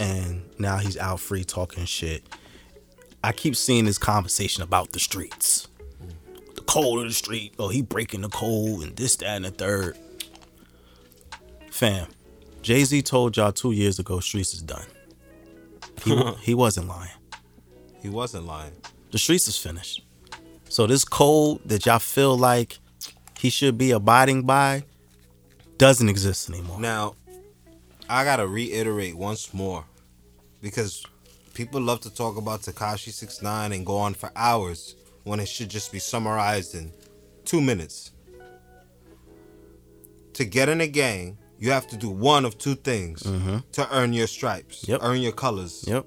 and now he's out free talking shit. I keep seeing this conversation about the streets, the code of the street. Oh, he breaking the code and this, that, and the third. Fam, Jay Z told y'all two years ago, streets is done. He, he wasn't lying. He wasn't lying. The streets is finished. So this code that y'all feel like he should be abiding by doesn't exist anymore. Now, I gotta reiterate once more, because people love to talk about Tekashi Six Nine and go on for hours when it should just be summarized in two minutes. To get in a gang, you have to do one of two things to earn your stripes, Mm-hmm. Yep. earn your colors. Yep.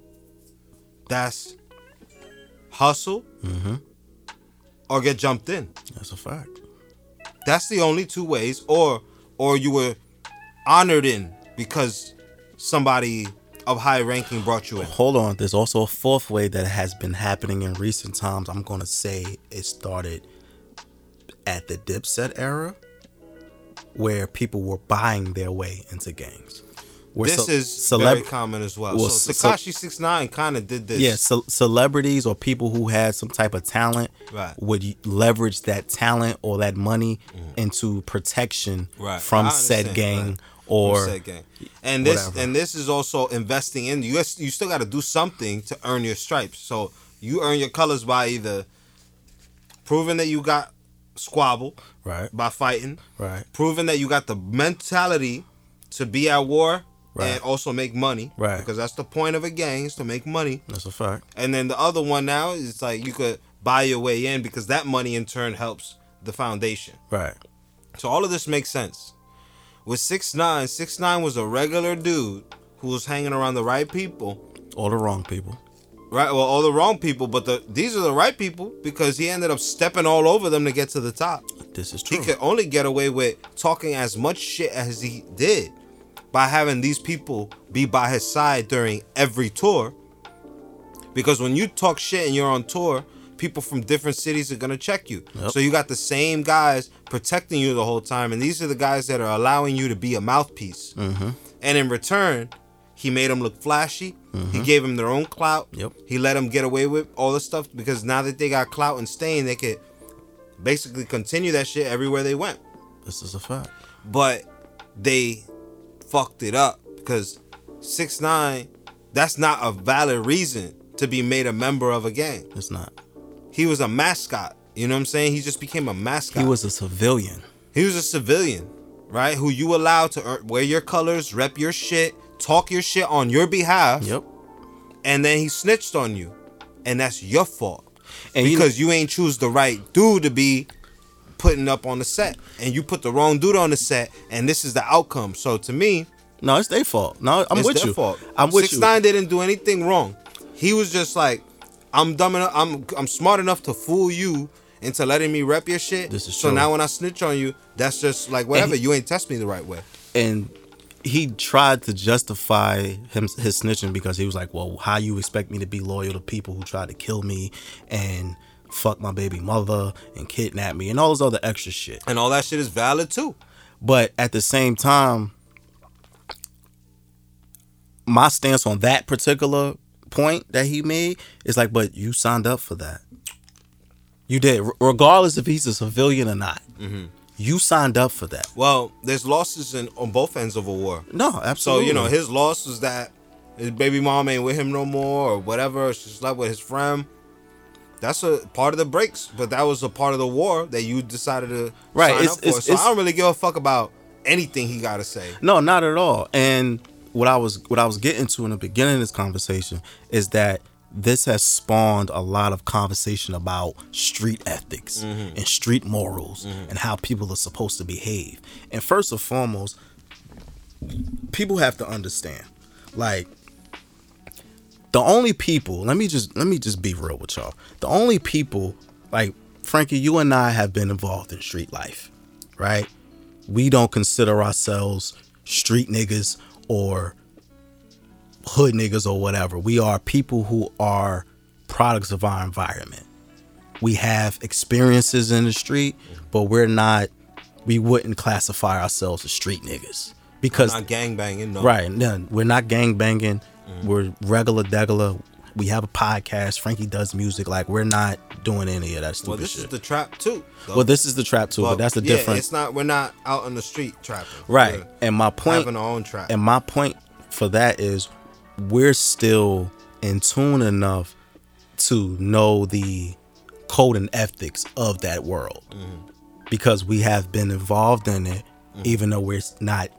That's hustle Mm-hmm. or get jumped in. That's a fact. That's the only two ways, or or you were honored in because somebody of high ranking brought you in. Hold on. There's also a fourth way that has been happening in recent times. I'm going to say it started at the Dipset era where people were buying their way into gangs. Where This ce- is celeb- very common as well. well, so Tekashi Six Nine kind of did this. Yeah, ce- celebrities or people who had some type of talent Right. would leverage that talent or that money mm-hmm. into protection. Right. from said gang right. or Said gang. And this whatever. and this is also investing in you. You still got to do something to earn your stripes. So you earn your colors by either proving that you got squabble right, by fighting, right, proving that you got the mentality to be at war Right. and also make money. Right. Because that's the point of a gang is to make money. that's a fact. And then the other one now is like you could buy your way in because that money in turn helps the foundation. Right, So all of this makes sense. With six nine, six nine was a regular dude who was hanging around the right people. all the wrong people. Right, well, all the wrong people, but the these are the right people because he ended up stepping all over them to get to the top. This is true. He could only get away with talking as much shit as he did by having these people be by his side during every tour. Because when you talk shit and you're on tour, people from different cities are gonna check you. Yep. So you got the same guys protecting you the whole time, and these are the guys that are allowing you to be a mouthpiece. Mm-hmm. And in return, he made them look flashy. He gave them their own clout. Yep. He let them get away with all this stuff because now that they got clout and stain, they could basically continue that shit everywhere they went. This is a fact. But they fucked it up because six nine. That's not a valid reason to be made a member of a gang. It's not. He was a mascot. You know what I'm saying? He just became a mascot. He was a civilian. He was a civilian, right? Who you allowed to uh, wear your colors, rep your shit, talk your shit on your behalf, Yep. and then he snitched on you, and that's your fault And you- because you, ain't choose the right dude to be putting up on the set, and you put the wrong dude on the set, and this is the outcome. So to me, No, it's their fault. No, I'm it's with their you. fault. I'm with Six you. Nine didn't do anything wrong. He was just like, I'm dumb enough. I'm I'm smart enough to fool you into letting me rep your shit. This is so true. now when I snitch on you, that's just like whatever. he- you ain't test me the right way. and he tried to justify him his snitching because he was like, "Well, how you expect me to be loyal to people who tried to kill me and fuck my baby mother and kidnap me and all this other extra shit?" And all that shit is valid too. But at the same time, my stance on that particular point that he made is like, "But you signed up for that. You did, regardless if he's a civilian or not. Mm-hmm. You signed up for that." Well, there's losses in on both ends of a war. No, absolutely. So you know his loss was that his baby mom ain't with him no more or whatever. She slept with his friend. That's a part of the breaks, but that was a part of the war that you decided to Right, sign it's- up for. it's- so it's- I don't really give a fuck about anything he got to say. No, not at all. And what I was what I was getting to in the beginning of this conversation is that this has spawned a lot of conversation about street ethics mm-hmm. and street morals mm-hmm. and how people are supposed to behave. And first and foremost, people have to understand like the only people let me just let me just be real with y'all the only people like frankie you and i have been involved in street life right we don't consider ourselves street niggas or hood niggas or whatever we are people who are products of our environment we have experiences in the street but we're not we wouldn't classify ourselves as street niggas because Not gang banging, no. Right. No, we're not gang banging. Mm-hmm. We're regular degular. We have a podcast. Frankie does music. Like we're not doing any of that stupid Well, this shit. is the trap too. though. well, this is the trap too, but that's the yeah, different It's not. We're not out on the street trapping. right. We're And my point having our own trap. And my point for that is we're still in tune enough to know the code and ethics of that world mm-hmm. because we have been involved in it, mm-hmm. even though we're not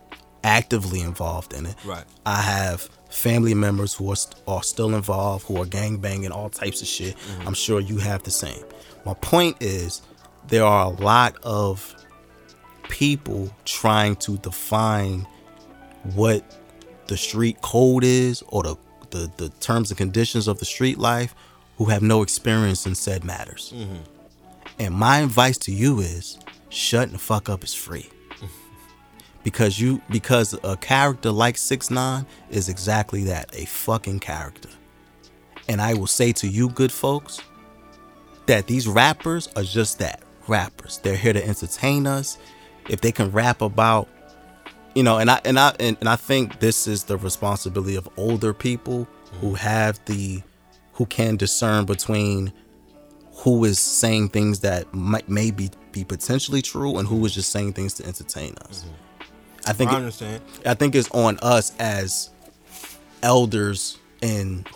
actively involved in it. Right. I have family members who are, st- are still involved, who are gang banging, all types of shit. Mm-hmm. I'm sure you have the same. My point is, there are a lot of people trying to define what the street code is or the, the, the terms and conditions of the street life who have no experience in said matters. Mm-hmm. And my advice to you is shut the fuck up is free. Because you because a character like 6 9 is exactly that, a fucking character. And I will say to you good folks that these rappers are just that, rappers. They're here to entertain us. If they can rap about you know and i and i and, and i think this is the responsibility of older people who have the who can discern between who is saying things that might maybe be potentially true and who is just saying things to entertain us mm-hmm. I think I it- I think it's on us as elders and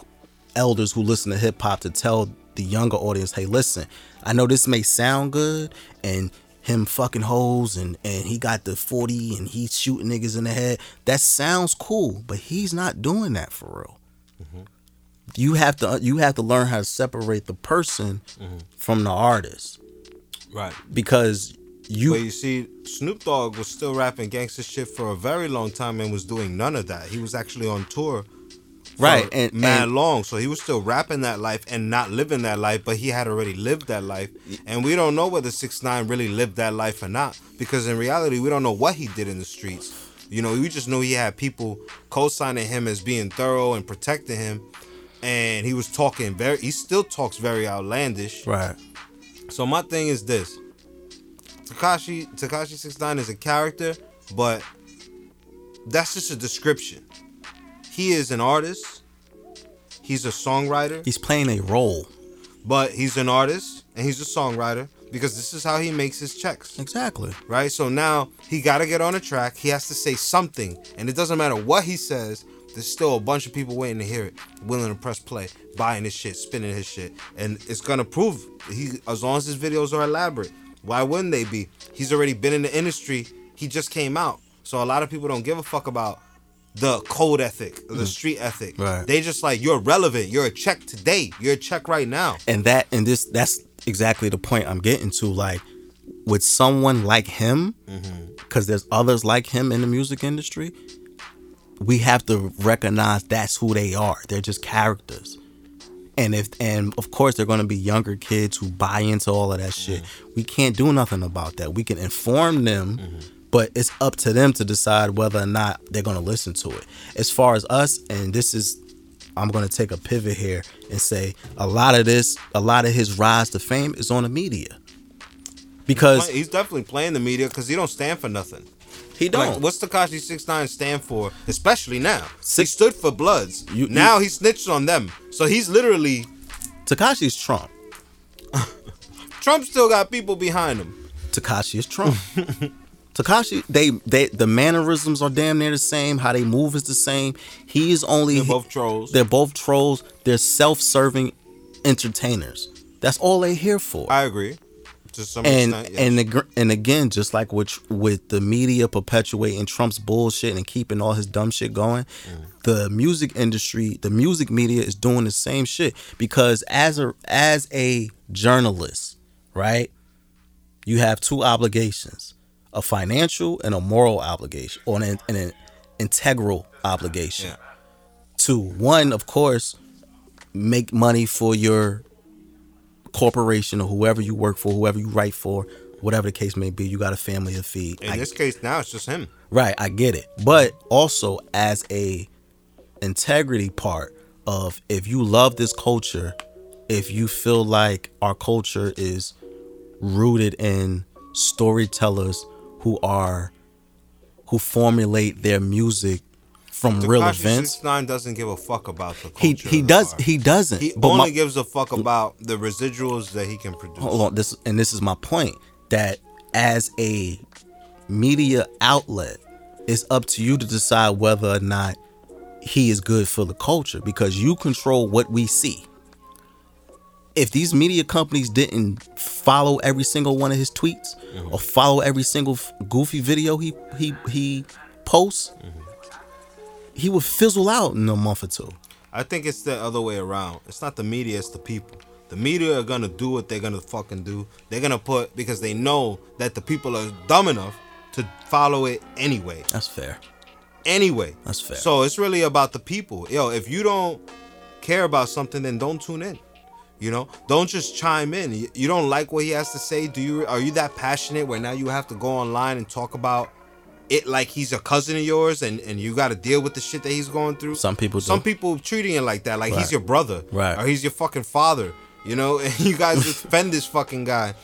elders who listen to hip hop to tell the younger audience, hey, listen, I know this may sound good and him fucking hoes and and he got the 40 and he's shooting niggas in the head. That sounds cool, but he's not doing that for real. Mm-hmm. You have to you have to learn how to separate the person mm-hmm. from the artist Right. because you But you see, Snoop Dogg was still rapping gangster shit for a very long time and was doing none of that. He was actually on tour. for Right, and- mad and- long, so he was still rapping that life and not living that life, but he had already lived that life, and we don't know whether Six Nine really lived that life or not, because in reality, we don't know what he did in the streets. You know, we just know he had people co-signing him as being thorough and protecting him, and he was talking very. He still talks very outlandish. right So my thing is this: Tekashi Tekashi Six Nine is a character, but that's just a description. He is an artist. He's a songwriter, he's playing a role. but he's an artist and he's a songwriter because this is how he makes his checks, Exactly. right? So now he got to get on a track. He has to say something, and it doesn't matter what he says. There's still a bunch of people waiting to hear it, willing to press play, buying his shit, spinning his shit, and it's gonna prove he as long as his videos are elaborate. Why wouldn't they be? He's already been in the industry. He just came out, so a lot of people don't give a fuck about the code ethic, the mm-hmm. street ethic. Right. They just like you're relevant. You're a check today. You're a check right now. and that and this that's exactly the point i'm getting to like with someone like him mm-hmm. because there's others like him in the music industry we have to recognize that's who they are they're just characters and if and of course they're going to be younger kids who buy into all of that shit. Mm-hmm. We can't do nothing about that. We can inform them mm-hmm. but it's up to them to decide whether or not they're going to listen to it. As far as us and this is i'm going to take a pivot here and say a lot of this a lot of his rise to fame is on the media. Because He's definitely playing the media because he don't stand for nothing. He don't Like, what's Tekashi Six Nine stand for? Especially now, Six- he stood for Bloods. You- now he snitched on them, so he's literally tekashi's trump Trump. Still got people behind him. Tekashi is Trump. Tekashi, they they the mannerisms are damn near the same. How they move is the same. He is only They're both trolls. They're both trolls. They're self-serving entertainers. That's all they here for. I agree. To some and extent, yes. and ag- and again, just like with with the media perpetuating Trump's bullshit and keeping all his dumb shit going, mm. the music industry, the music media is doing the same shit because as a as a journalist, right? You have two obligations: a financial and a moral obligation, or an, an integral obligation. Yeah. To one, of course, make money for your corporation or whoever you work for, whoever you write for, whatever the case may be, you got a family to feed. in I- this case, now it's just him. right, I get it. But also as a integrity part of if you love this culture, if you feel like our culture is rooted in storytellers who are who formulate their music from real events. Nine doesn't give a fuck about the He culture. he the does he doesn't. He but only my- gives a fuck about the residuals that he can produce. hold on this and this is my point that as a media outlet it's up to you to decide whether or not he is good for the culture because you control what we see if these media companies didn't follow every single one of his tweets mm-hmm. or follow every single goofy video he he he posts mm-hmm. He would fizzle out in a month or two I think it's the other way around. It's not the media, it's the people. The media are gonna do what they're gonna fucking do. They're gonna put because they know that the people are dumb enough to follow it anyway. that's fair Anyway. That's fair. So it's really about the people. Yo, if you don't care about something, then don't tune in. You know, don't just chime in. You- You don't like what he has to say. Do you? Are you that passionate where now you have to go online and talk about it like he's a cousin of yours, and and you got to deal with the shit that he's going through? Some people do. Some people treating it like that, like Right. he's your brother, Right. Or he's your fucking father. You know, and you guys defend this fucking guy,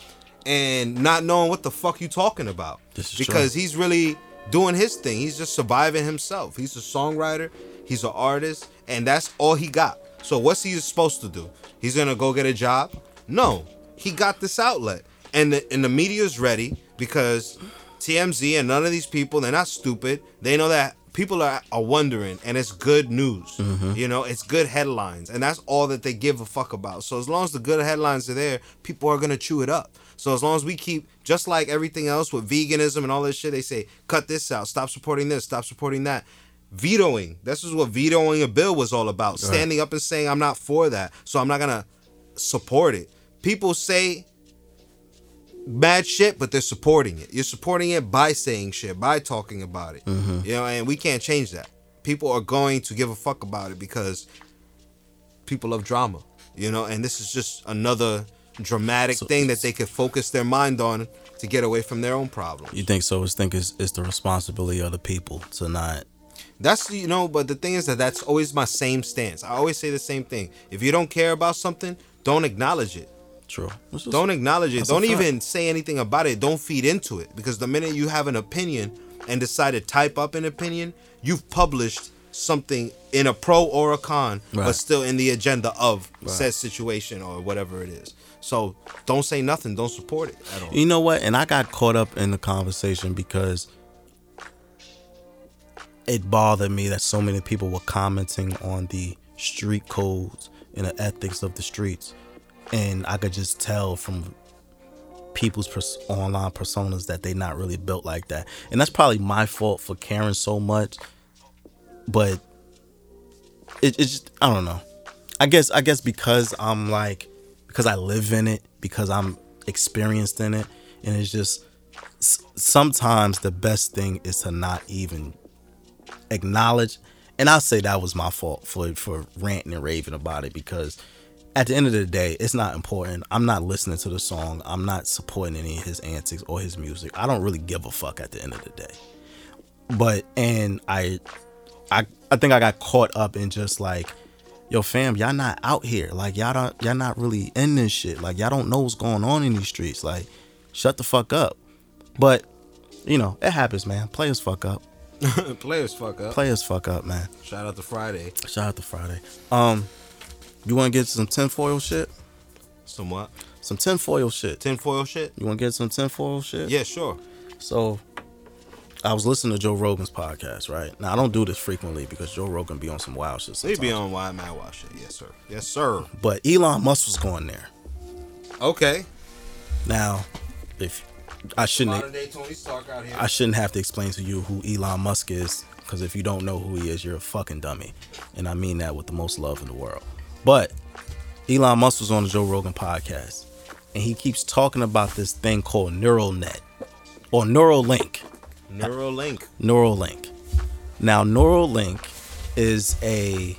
and not knowing what the fuck you talking about, This is true. because he's really doing his thing. He's just surviving himself. He's a songwriter. He's an artist, and that's all he got. So what's he supposed to do? He's gonna go get a job? No, he got this outlet, and the, and the media's ready because TMZ and none of these people they're not stupid. They know that people are, are wondering, and it's good news. Mm-hmm. You know, it's good headlines, and that's all that they give a fuck about. So as long as the good headlines are there, people are gonna chew it up. So as long as we keep, just like everything else with veganism and all this shit, they say cut this out, stop supporting this, stop supporting that. Vetoing. This is what vetoing a bill was all about. Standing up and saying I'm not for that, so I'm not gonna support it. People say bad shit, but they're supporting it. You're supporting it by saying shit, by talking about it. Mm-hmm. You know, and we can't change that. People are going to give a fuck about it because people love drama. You know, and this is just another dramatic thing that they could focus their mind on to get away from their own problems. You think so? I think it's, it's the responsibility of the people to not. That's you know, but the thing is that that's always my same stance. I always say the same thing. If you don't care about something, don't acknowledge it. True. This Don't acknowledge it. That's Don't fact. even say anything about it. Don't feed into it because the minute you have an opinion and decide to type up an opinion, you've published something in a pro or a con, Right. but still in the agenda of said situation or whatever it is. So don't say nothing. Don't support it at all. You know what? And I got caught up in the conversation because it bothered me that so many people were commenting on the street codes and the ethics of the streets. And I could just tell from people's pers- online personas that they're not really built like that. And that's probably my fault for caring so much. But it, it's just I don't know. I guess I guess because I'm like because I live in it, because I'm experienced in it, and it's just sometimes the best thing is to not even acknowledge. And I'll say that was my fault for for ranting and raving about it because at the end of the day, it's not important. I'm not listening to the song. I'm not supporting any of his antics or his music. I don't really give a fuck at the end of the day. But and I I I think I got caught up in just like, yo, fam, y'all not out here. Like y'all don't y'all not really in this shit. Like y'all don't know what's going on in these streets. Like, shut the fuck up. But, you know, it happens, man. Players fuck up. Players fuck up. Players fuck up, man. Shout out to Friday. Shout out to Friday. Um, you wanna get some tinfoil shit? Some what? Some tinfoil shit. Tinfoil shit. You wanna get some tinfoil shit? Yeah, sure. So I was listening to Joe Rogan's podcast, right? Now I don't do this frequently because Joe Rogan be on some wild shit. Sometimes. be on wild, Mad Watch shit. Yes, sir. Yes, sir. But Elon Musk was going there. Okay. Now, if I shouldn't, day Tony Stark out here. I shouldn't have to explain to you who Elon Musk is, because if you don't know who he is, you're a fucking dummy, and I mean that with the most love in the world. But Elon Musk was on the Joe Rogan podcast, and he keeps talking about this thing called neural net or Neuralink. Neuralink. Neuralink. Now, Neuralink is a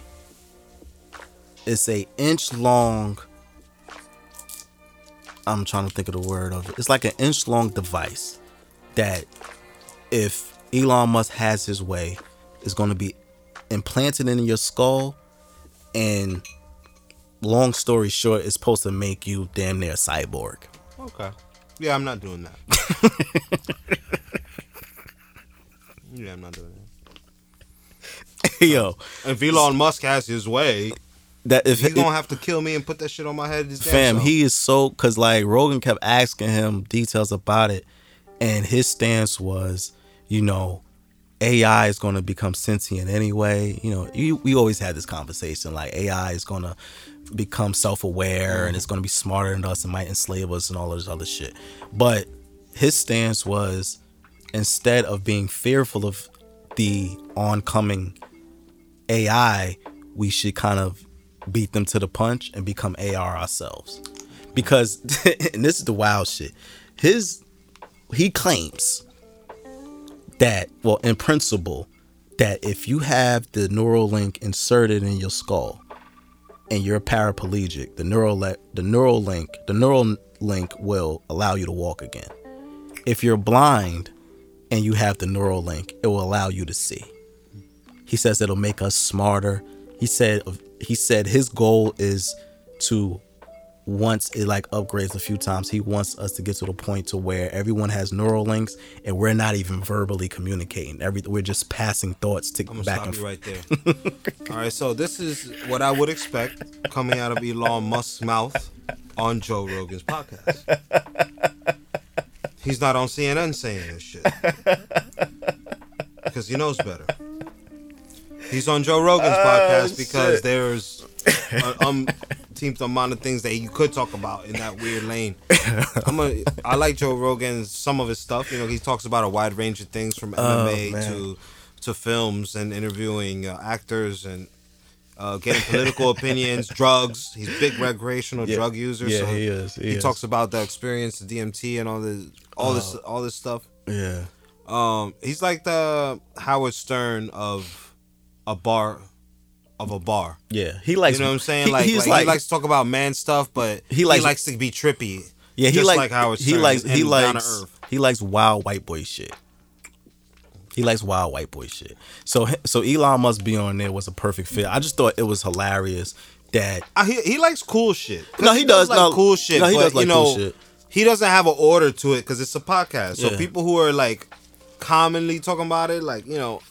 it's a inch long. I'm trying to think of the word of it. It's like an inch long device that, if Elon Musk has his way, is going to be implanted in your skull, and long story short, it's supposed to make you damn near a cyborg. Okay. Yeah, I'm not doing that. yeah, I'm not doing that. Yo, If Elon Musk has his way, that if he's gonna have to kill me and put that shit on my head. His fam, he is so because like Rogan kept asking him details about it, and his stance was, you know, AI is going to become sentient anyway. You know, you, we always had this conversation like AI is going to become self-aware and it's mm-hmm. going to be smarter than us and might enslave us and all this other shit. But his stance was instead of being fearful of the oncoming AI, we should kind of beat them to the punch and become AR ourselves. Because and this is the wild shit. His he claims that well in principle that if you have the Neuralink inserted in your skull and you're paraplegic, the neural le- the Neuralink, the neural link will allow you to walk again. If you're blind and you have the Neuralink, it will allow you to see. He says it'll make us smarter. He said he said his goal is to once it like upgrades a few times, he wants us to get to the point to where everyone has Neuralinks and we're not even verbally communicating. Every we're just passing thoughts to I'm back stop and you forth. right there. All right, so this is what I would expect coming out of Elon Musk's mouth on Joe Rogan's podcast. He's not on CNN saying this shit because he knows better. He's on Joe Rogan's podcast ah, because shit. there's an umpteenth amount of things that you could talk about in that weird lane. I'm a, I like Joe Rogan's some of his stuff. You know, he talks about a wide range of things from MMA man. to to films and interviewing uh, actors and uh, getting political opinions, drugs. He's big recreational Yeah. drug user. Yeah, so he is, he He, is. talks about the experience, the DMT, and all this, all this, Uh. all this stuff. Yeah. Um, he's like the Howard Stern of a bar, of a bar. Yeah. He likes You know what I'm saying? he- like, he's like, he likes to talk about man stuff, but He he likes- likes, to be trippy. Yeah, he just likes like Howard he likes he likes he likes wild white boy shit. He likes wild white boy shit. So so Elon must be on there was a perfect fit. I just thought it was hilarious that Uh, he he likes cool shit. No, he does, like no, cool shit. no, he but, does like you know, cool shit. He doesn't have an order to it because it's a podcast. So Yeah. people who are like commonly talking about it, like you know,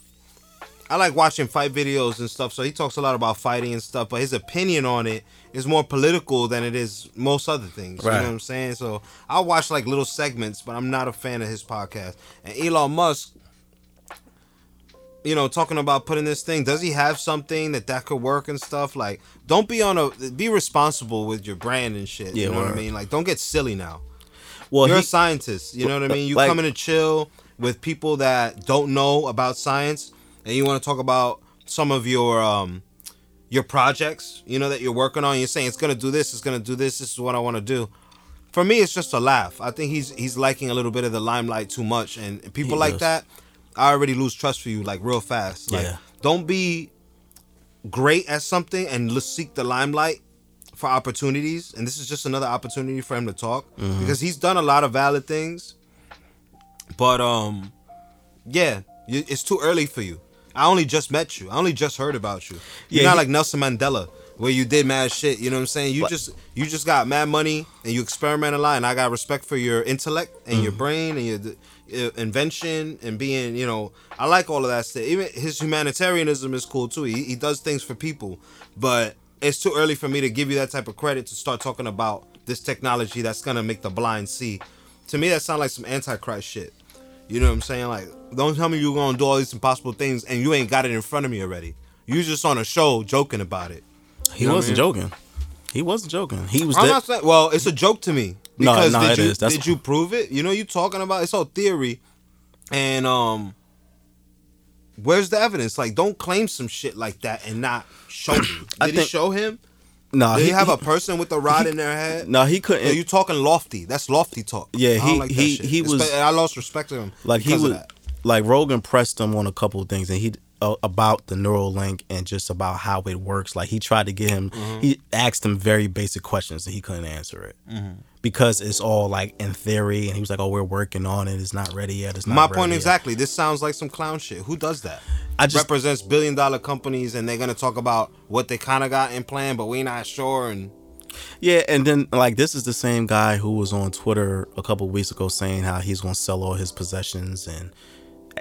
I like watching fight videos and stuff. So he talks a lot about fighting and stuff, but his opinion on it is more political than it is most other things. You know what I'm saying? So I watch like little segments, but I'm not a fan of his podcast. And Elon Musk, you know, talking about putting this thing, does he have something that that could work and stuff? Like, don't be on a be responsible with your brand and shit. Yeah, you know what I mean? Like, don't get silly now. well You're he, a scientist. You know what I mean? You like- come in to chill with people that don't know about science, and you want to talk about some of your um your projects. You know that you're working on. You're saying it's gonna do this. It's gonna do this. This is what I want to do. For me, it's just a laugh. I think he's he's liking a little bit of the limelight too much, and people He like does. that, I already lose trust for you like real fast. Like, Yeah. don't be great at something and seek the limelight for opportunities. And this is just another opportunity for him to talk Mm-hmm. because he's done a lot of valid things. But um, yeah, you- it's too early for you. I only just met you. I only just heard about you. You're Yeah, not he- like Nelson Mandela, where you did mad shit. You know what I'm saying? You But- just you just got mad money and you experiment a lot. And I got respect for your intellect and your brain and your uh, invention and being. You know, I like all of that stuff. Even his humanitarianism is cool too. He, he does things for people, but it's too early for me to give you that type of credit to start talking about this technology that's gonna make the blind see. To me, that sounds like some antichrist shit. You know what I'm saying? Like, don't tell me you're gonna do all these impossible things and you ain't got it in front of me already. You just on a show joking about it. he know what I wasn't mean? joking. He wasn't joking. He was I'm not saying. Well, it's a joke to me No, because no, did it you is. That's- did you prove it? You know, you talking about it's all theory, and um, where's the evidence? Like, don't claim some shit like that and not show me. Did I he show him? No, Did he, he have he, a person with a rod in their head? No, he couldn't. Yo, you talking lofty? That's lofty talk. Yeah, he- like he- he was- Espe- I lost respect to him. like he was like Rogan pressed him on a couple of things and he uh, about the Neuralink and just about how it works like he tried to get him Mm-hmm. he asked him very basic questions and he couldn't answer it Mm-hmm. Because it's all like in theory and he was like oh we're working on it it's not ready yet it's not My point yet." exactly. This sounds like some clown shit. Who does that? I just Represents billion dollar companies and they're gonna talk about what they kind of got in plan, but we not sure. And yeah and then like this is the same guy who was on Twitter a couple weeks ago saying how he's to sell all his possessions and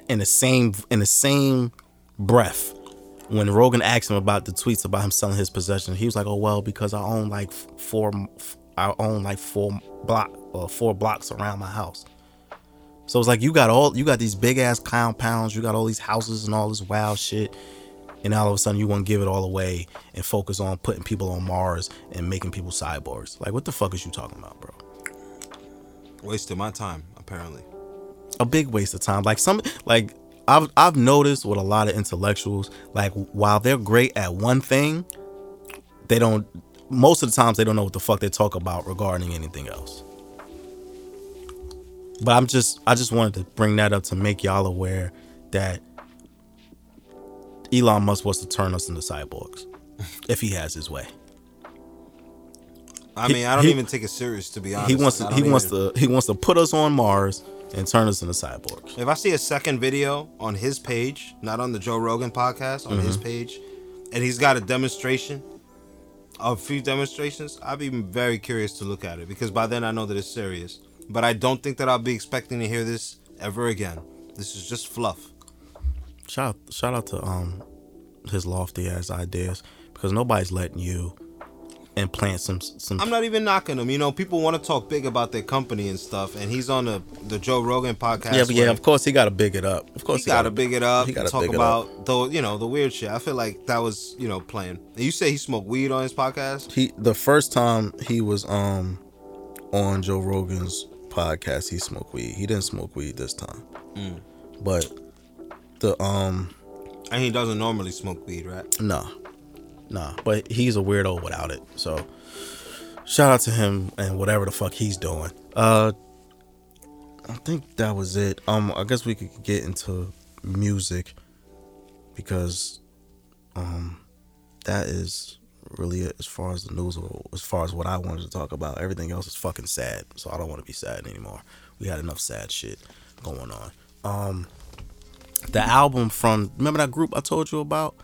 in the same in the same breath when Rogan asked him about the tweets about him selling his possession, he was like, "Oh well, because I own like four, I own like four block, uh, four blocks around my house." So it's like you got all you got these big ass compounds, you got all these houses and all this wild shit, and all of a sudden you want to give it all away and focus on putting people on Mars and making people cyborgs. Like what the fuck is you talking about, bro? Wasted my time, apparently. a big waste of time. Like some like I've I've noticed with a lot of intellectuals, like while they're great at one thing, they don't most of the times they don't know what the fuck they talk about regarding anything else. But I'm just I just wanted to bring that up to make y'all aware that Elon Musk wants to turn us into cyborgs if he has his way. I mean, I don't he- even take it serious to be honest. He wants to he wants to he wants to put us on Mars and turn us into cyborgs. If I see a second video on his page, not on the Joe Rogan podcast, on Mm-hmm. his page, and he's got a demonstration, a few demonstrations, I'd be very curious to look at it because by then I know that it's serious. But I don't think that I'll be expecting to hear this ever again. This is just fluff. Shout out, shout out to um his lofty ass ideas because nobody's letting you implant some some. I'm not even knocking him. You know, people want to talk big about their company and stuff, and he's on the the Joe Rogan podcast. yeah, but yeah, of course he got to big it up. Of course he gotta big it up. He gotta talk big up. about the you know the weird shit. I feel like that was you know playing. And you say he smoked weed on his podcast. He the first time he was um on Joe Rogan's podcast, he smoked weed. He didn't smoke weed this time, Mm. but the um And he doesn't normally smoke weed, right? Nah, nah. But he's a weirdo without it. So shout out to him and whatever the fuck he's doing. Uh, I think that was it. Um, I guess we could get into music because um that is really it as far as the news as far as what I wanted to talk about. Everything else is fucking sad, so I don't want to be sad anymore. We had enough sad shit going on. Um, the album from remember that group I told you about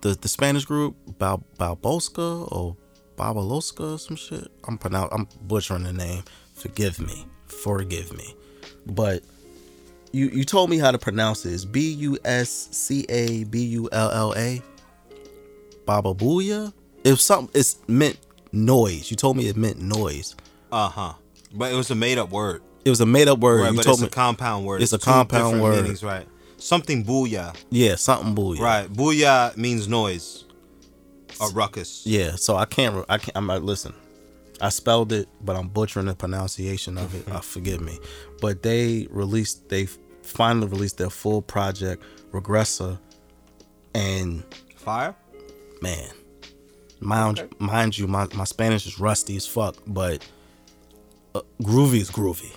the the Spanish group Bal Balbosca or Babaloska or some shit. I'm pronounce I'm butchering the name. Forgive me, forgive me. But you you told me how to pronounce it. It's B U S C A B U L L A. Bababuya. If something it's meant noise. You told me it meant noise. Uh huh. But it was a made up word. It was a made up word. Right, you told it's me a compound word. It's a compound word. Meanings, right. Something booyah. yeah, something booyah. Right. Booyah means noise. A ruckus. Yeah, so I can't. I can't. I'm not listen. I spelled it, but I'm butchering the pronunciation of it. uh, forgive me. But they released. They finally released their full project, Regresa, and Fire? man, mind mind you, my my Spanish is rusty as fuck, but uh, groovy is groovy.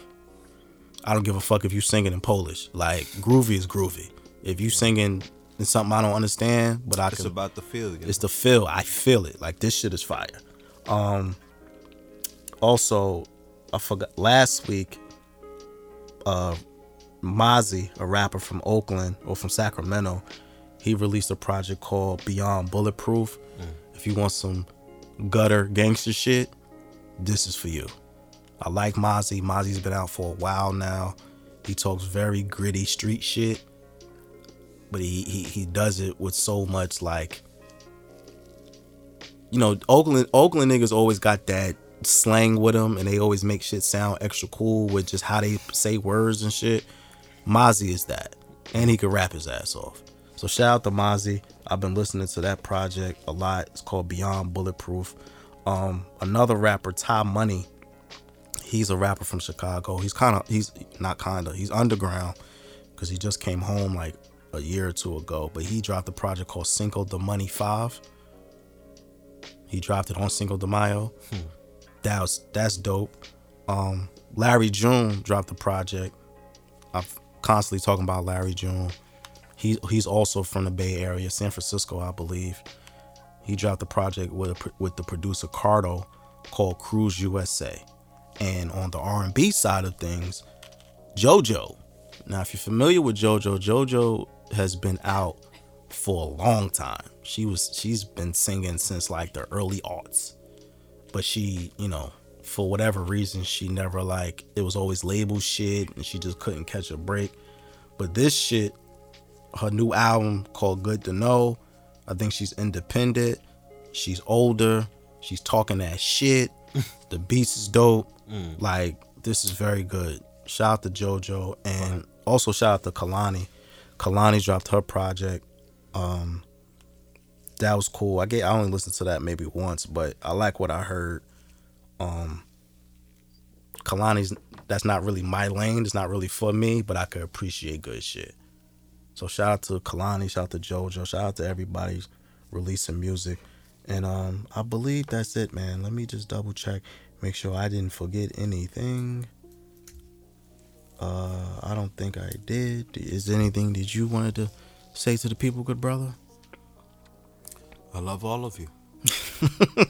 I don't give a fuck if you singing in Polish. Like groovy is groovy. If you singing in something I don't understand, but I can It's can about the feel. Again. it's the feel. I feel it. Like this shit is fire. Um also I forgot last week uh Mozzy, a rapper from Oakland or from Sacramento, he released a project called Beyond Bulletproof. If you want some gutter gangster shit, this is for you. I like Mozzy. Mozzy's been out for a while now. He talks very gritty street shit, but he he, he does it with so much like you know, Oakland Oakland niggas always got that slang with them, and they always make shit sound extra cool with just how they say words and shit. Mozzy is that, and he can rap his ass off. So shout out to Mozzy. I've been listening to that project a lot. It's called Beyond Bulletproof. Um, another rapper, Ty Money. He's a rapper from Chicago. He's kind of he's not kind of he's underground because he just came home like a year or two ago. But he dropped a project called Cinco de Money Five. He dropped it on Cinco de Mayo. That was that's dope. Um, Larry June dropped a project. I'm constantly talking about Larry June. He he's also from the Bay Area, San Francisco, I believe. He dropped a project with a, with the producer Cardo called Cruise USA. And on the R&B side of things, JoJo. Now, if you're familiar with JoJo, JoJo has been out for a long time. She was she's been singing since like the early aughts. But she, you know, for whatever reason, she never like it was always label shit and she just couldn't catch a break. But this shit, her new album called Good to Know, I think she's independent. She's older. She's talking that shit. the beats is dope. Like this is very good. Shout out to JoJo and also shout out to Kehlani. Kehlani dropped her project. Um, that was cool. I get I only listened to that maybe once, but I like what I heard. Um, Kehlani's that's not really my lane. It's not really for me, but I could appreciate good shit. So shout out to Kehlani, shout out to JoJo, shout out to everybody releasing music. And um, I believe that's it, man. Let me just double check, make sure I didn't forget anything. Uh, I don't think I did. Is there anything that you wanted to say to the people, good brother? I love all of you.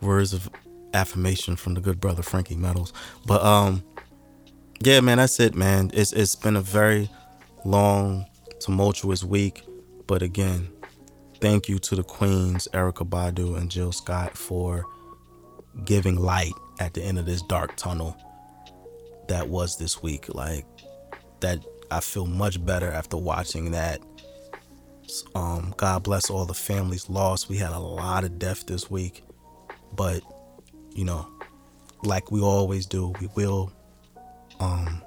Words of affirmation from the good brother Frankie Metals. But um, yeah, man, that's it, man. It's it's been a very long, tumultuous week, but again, thank you to the queens Erykah Badu and Jill Scott for giving light at the end of this dark tunnel that was this week. Like that, I feel much better after watching that. Um, God bless all the families lost. We had a lot of death this week, but you know, like we always do, we will um,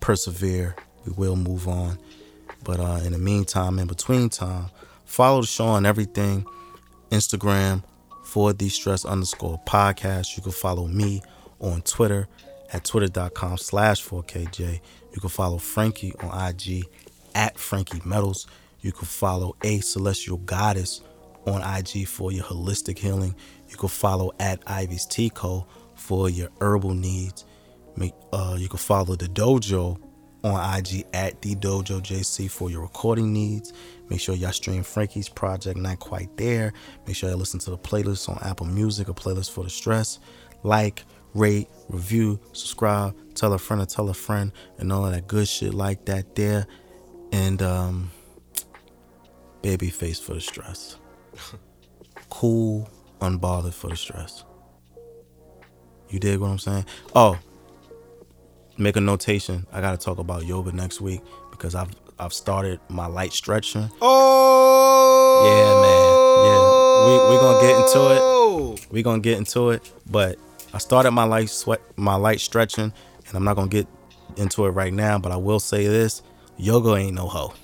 persevere. We will move on. But uh, in the meantime, in between time, follow the show on everything. Instagram for the stress underscore podcast. You can follow me on Twitter at twitter.com slash 4KJ. You can follow Frankie on IG at Frankie Metals. You can follow A Celestial Goddess on IG for your holistic healing. You can follow at Ivy's Tico for your herbal needs. Make uh, you can follow the dojo on IG at the dojo JC for your recording needs. Make sure y'all stream Frankie's project, not quite there. Make sure y'all listen to the playlist on Apple Music, a playlist for the stress. Like, rate, review, subscribe, tell a friend to tell a friend, and all of that good shit like that there. And um, baby face for the stress. cool, unbothered for the stress. You dig what I'm saying? Oh, make a notation. I gotta talk about yoga next week because I've I've started my light stretching. Oh, Yeah, man. Yeah, we we gonna get into it. We gonna get into it. But I started my light sweat, my light stretching, and I'm not gonna get into it right now. But I will say this: yoga ain't no hoe.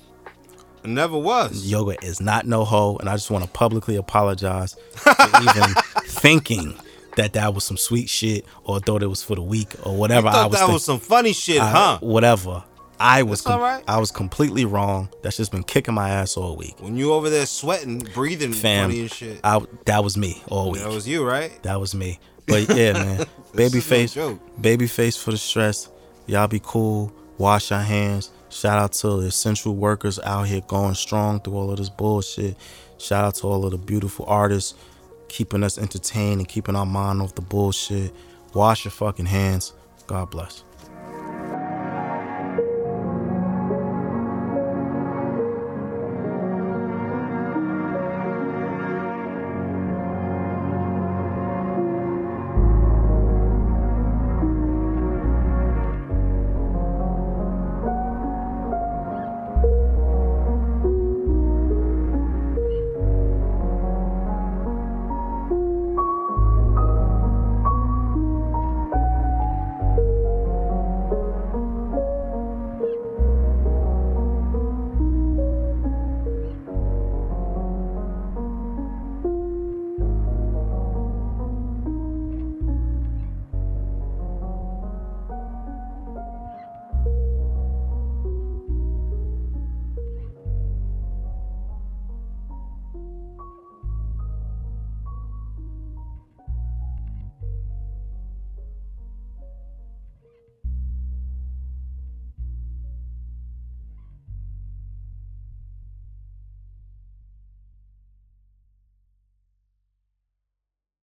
It never was. Yoga is not no hoe, and I just want to publicly apologize for even thinking that that was some sweet shit or thought it was for the week or whatever. I I was that think- was some funny shit, I- huh? Whatever. I was That's all right. I was completely wrong. That's just been kicking my ass all week. When you over there sweating, breathing Fam, funny and shit. I that was me all week. That was you, right? That was me. But yeah, man. baby is no face, baby face for the stress. Y'all be cool. Wash your hands. Shout out to the essential workers out here going strong through all of this bullshit. Shout out to all of the beautiful artists keeping us entertained and keeping our mind off the bullshit. Wash your fucking hands. God bless.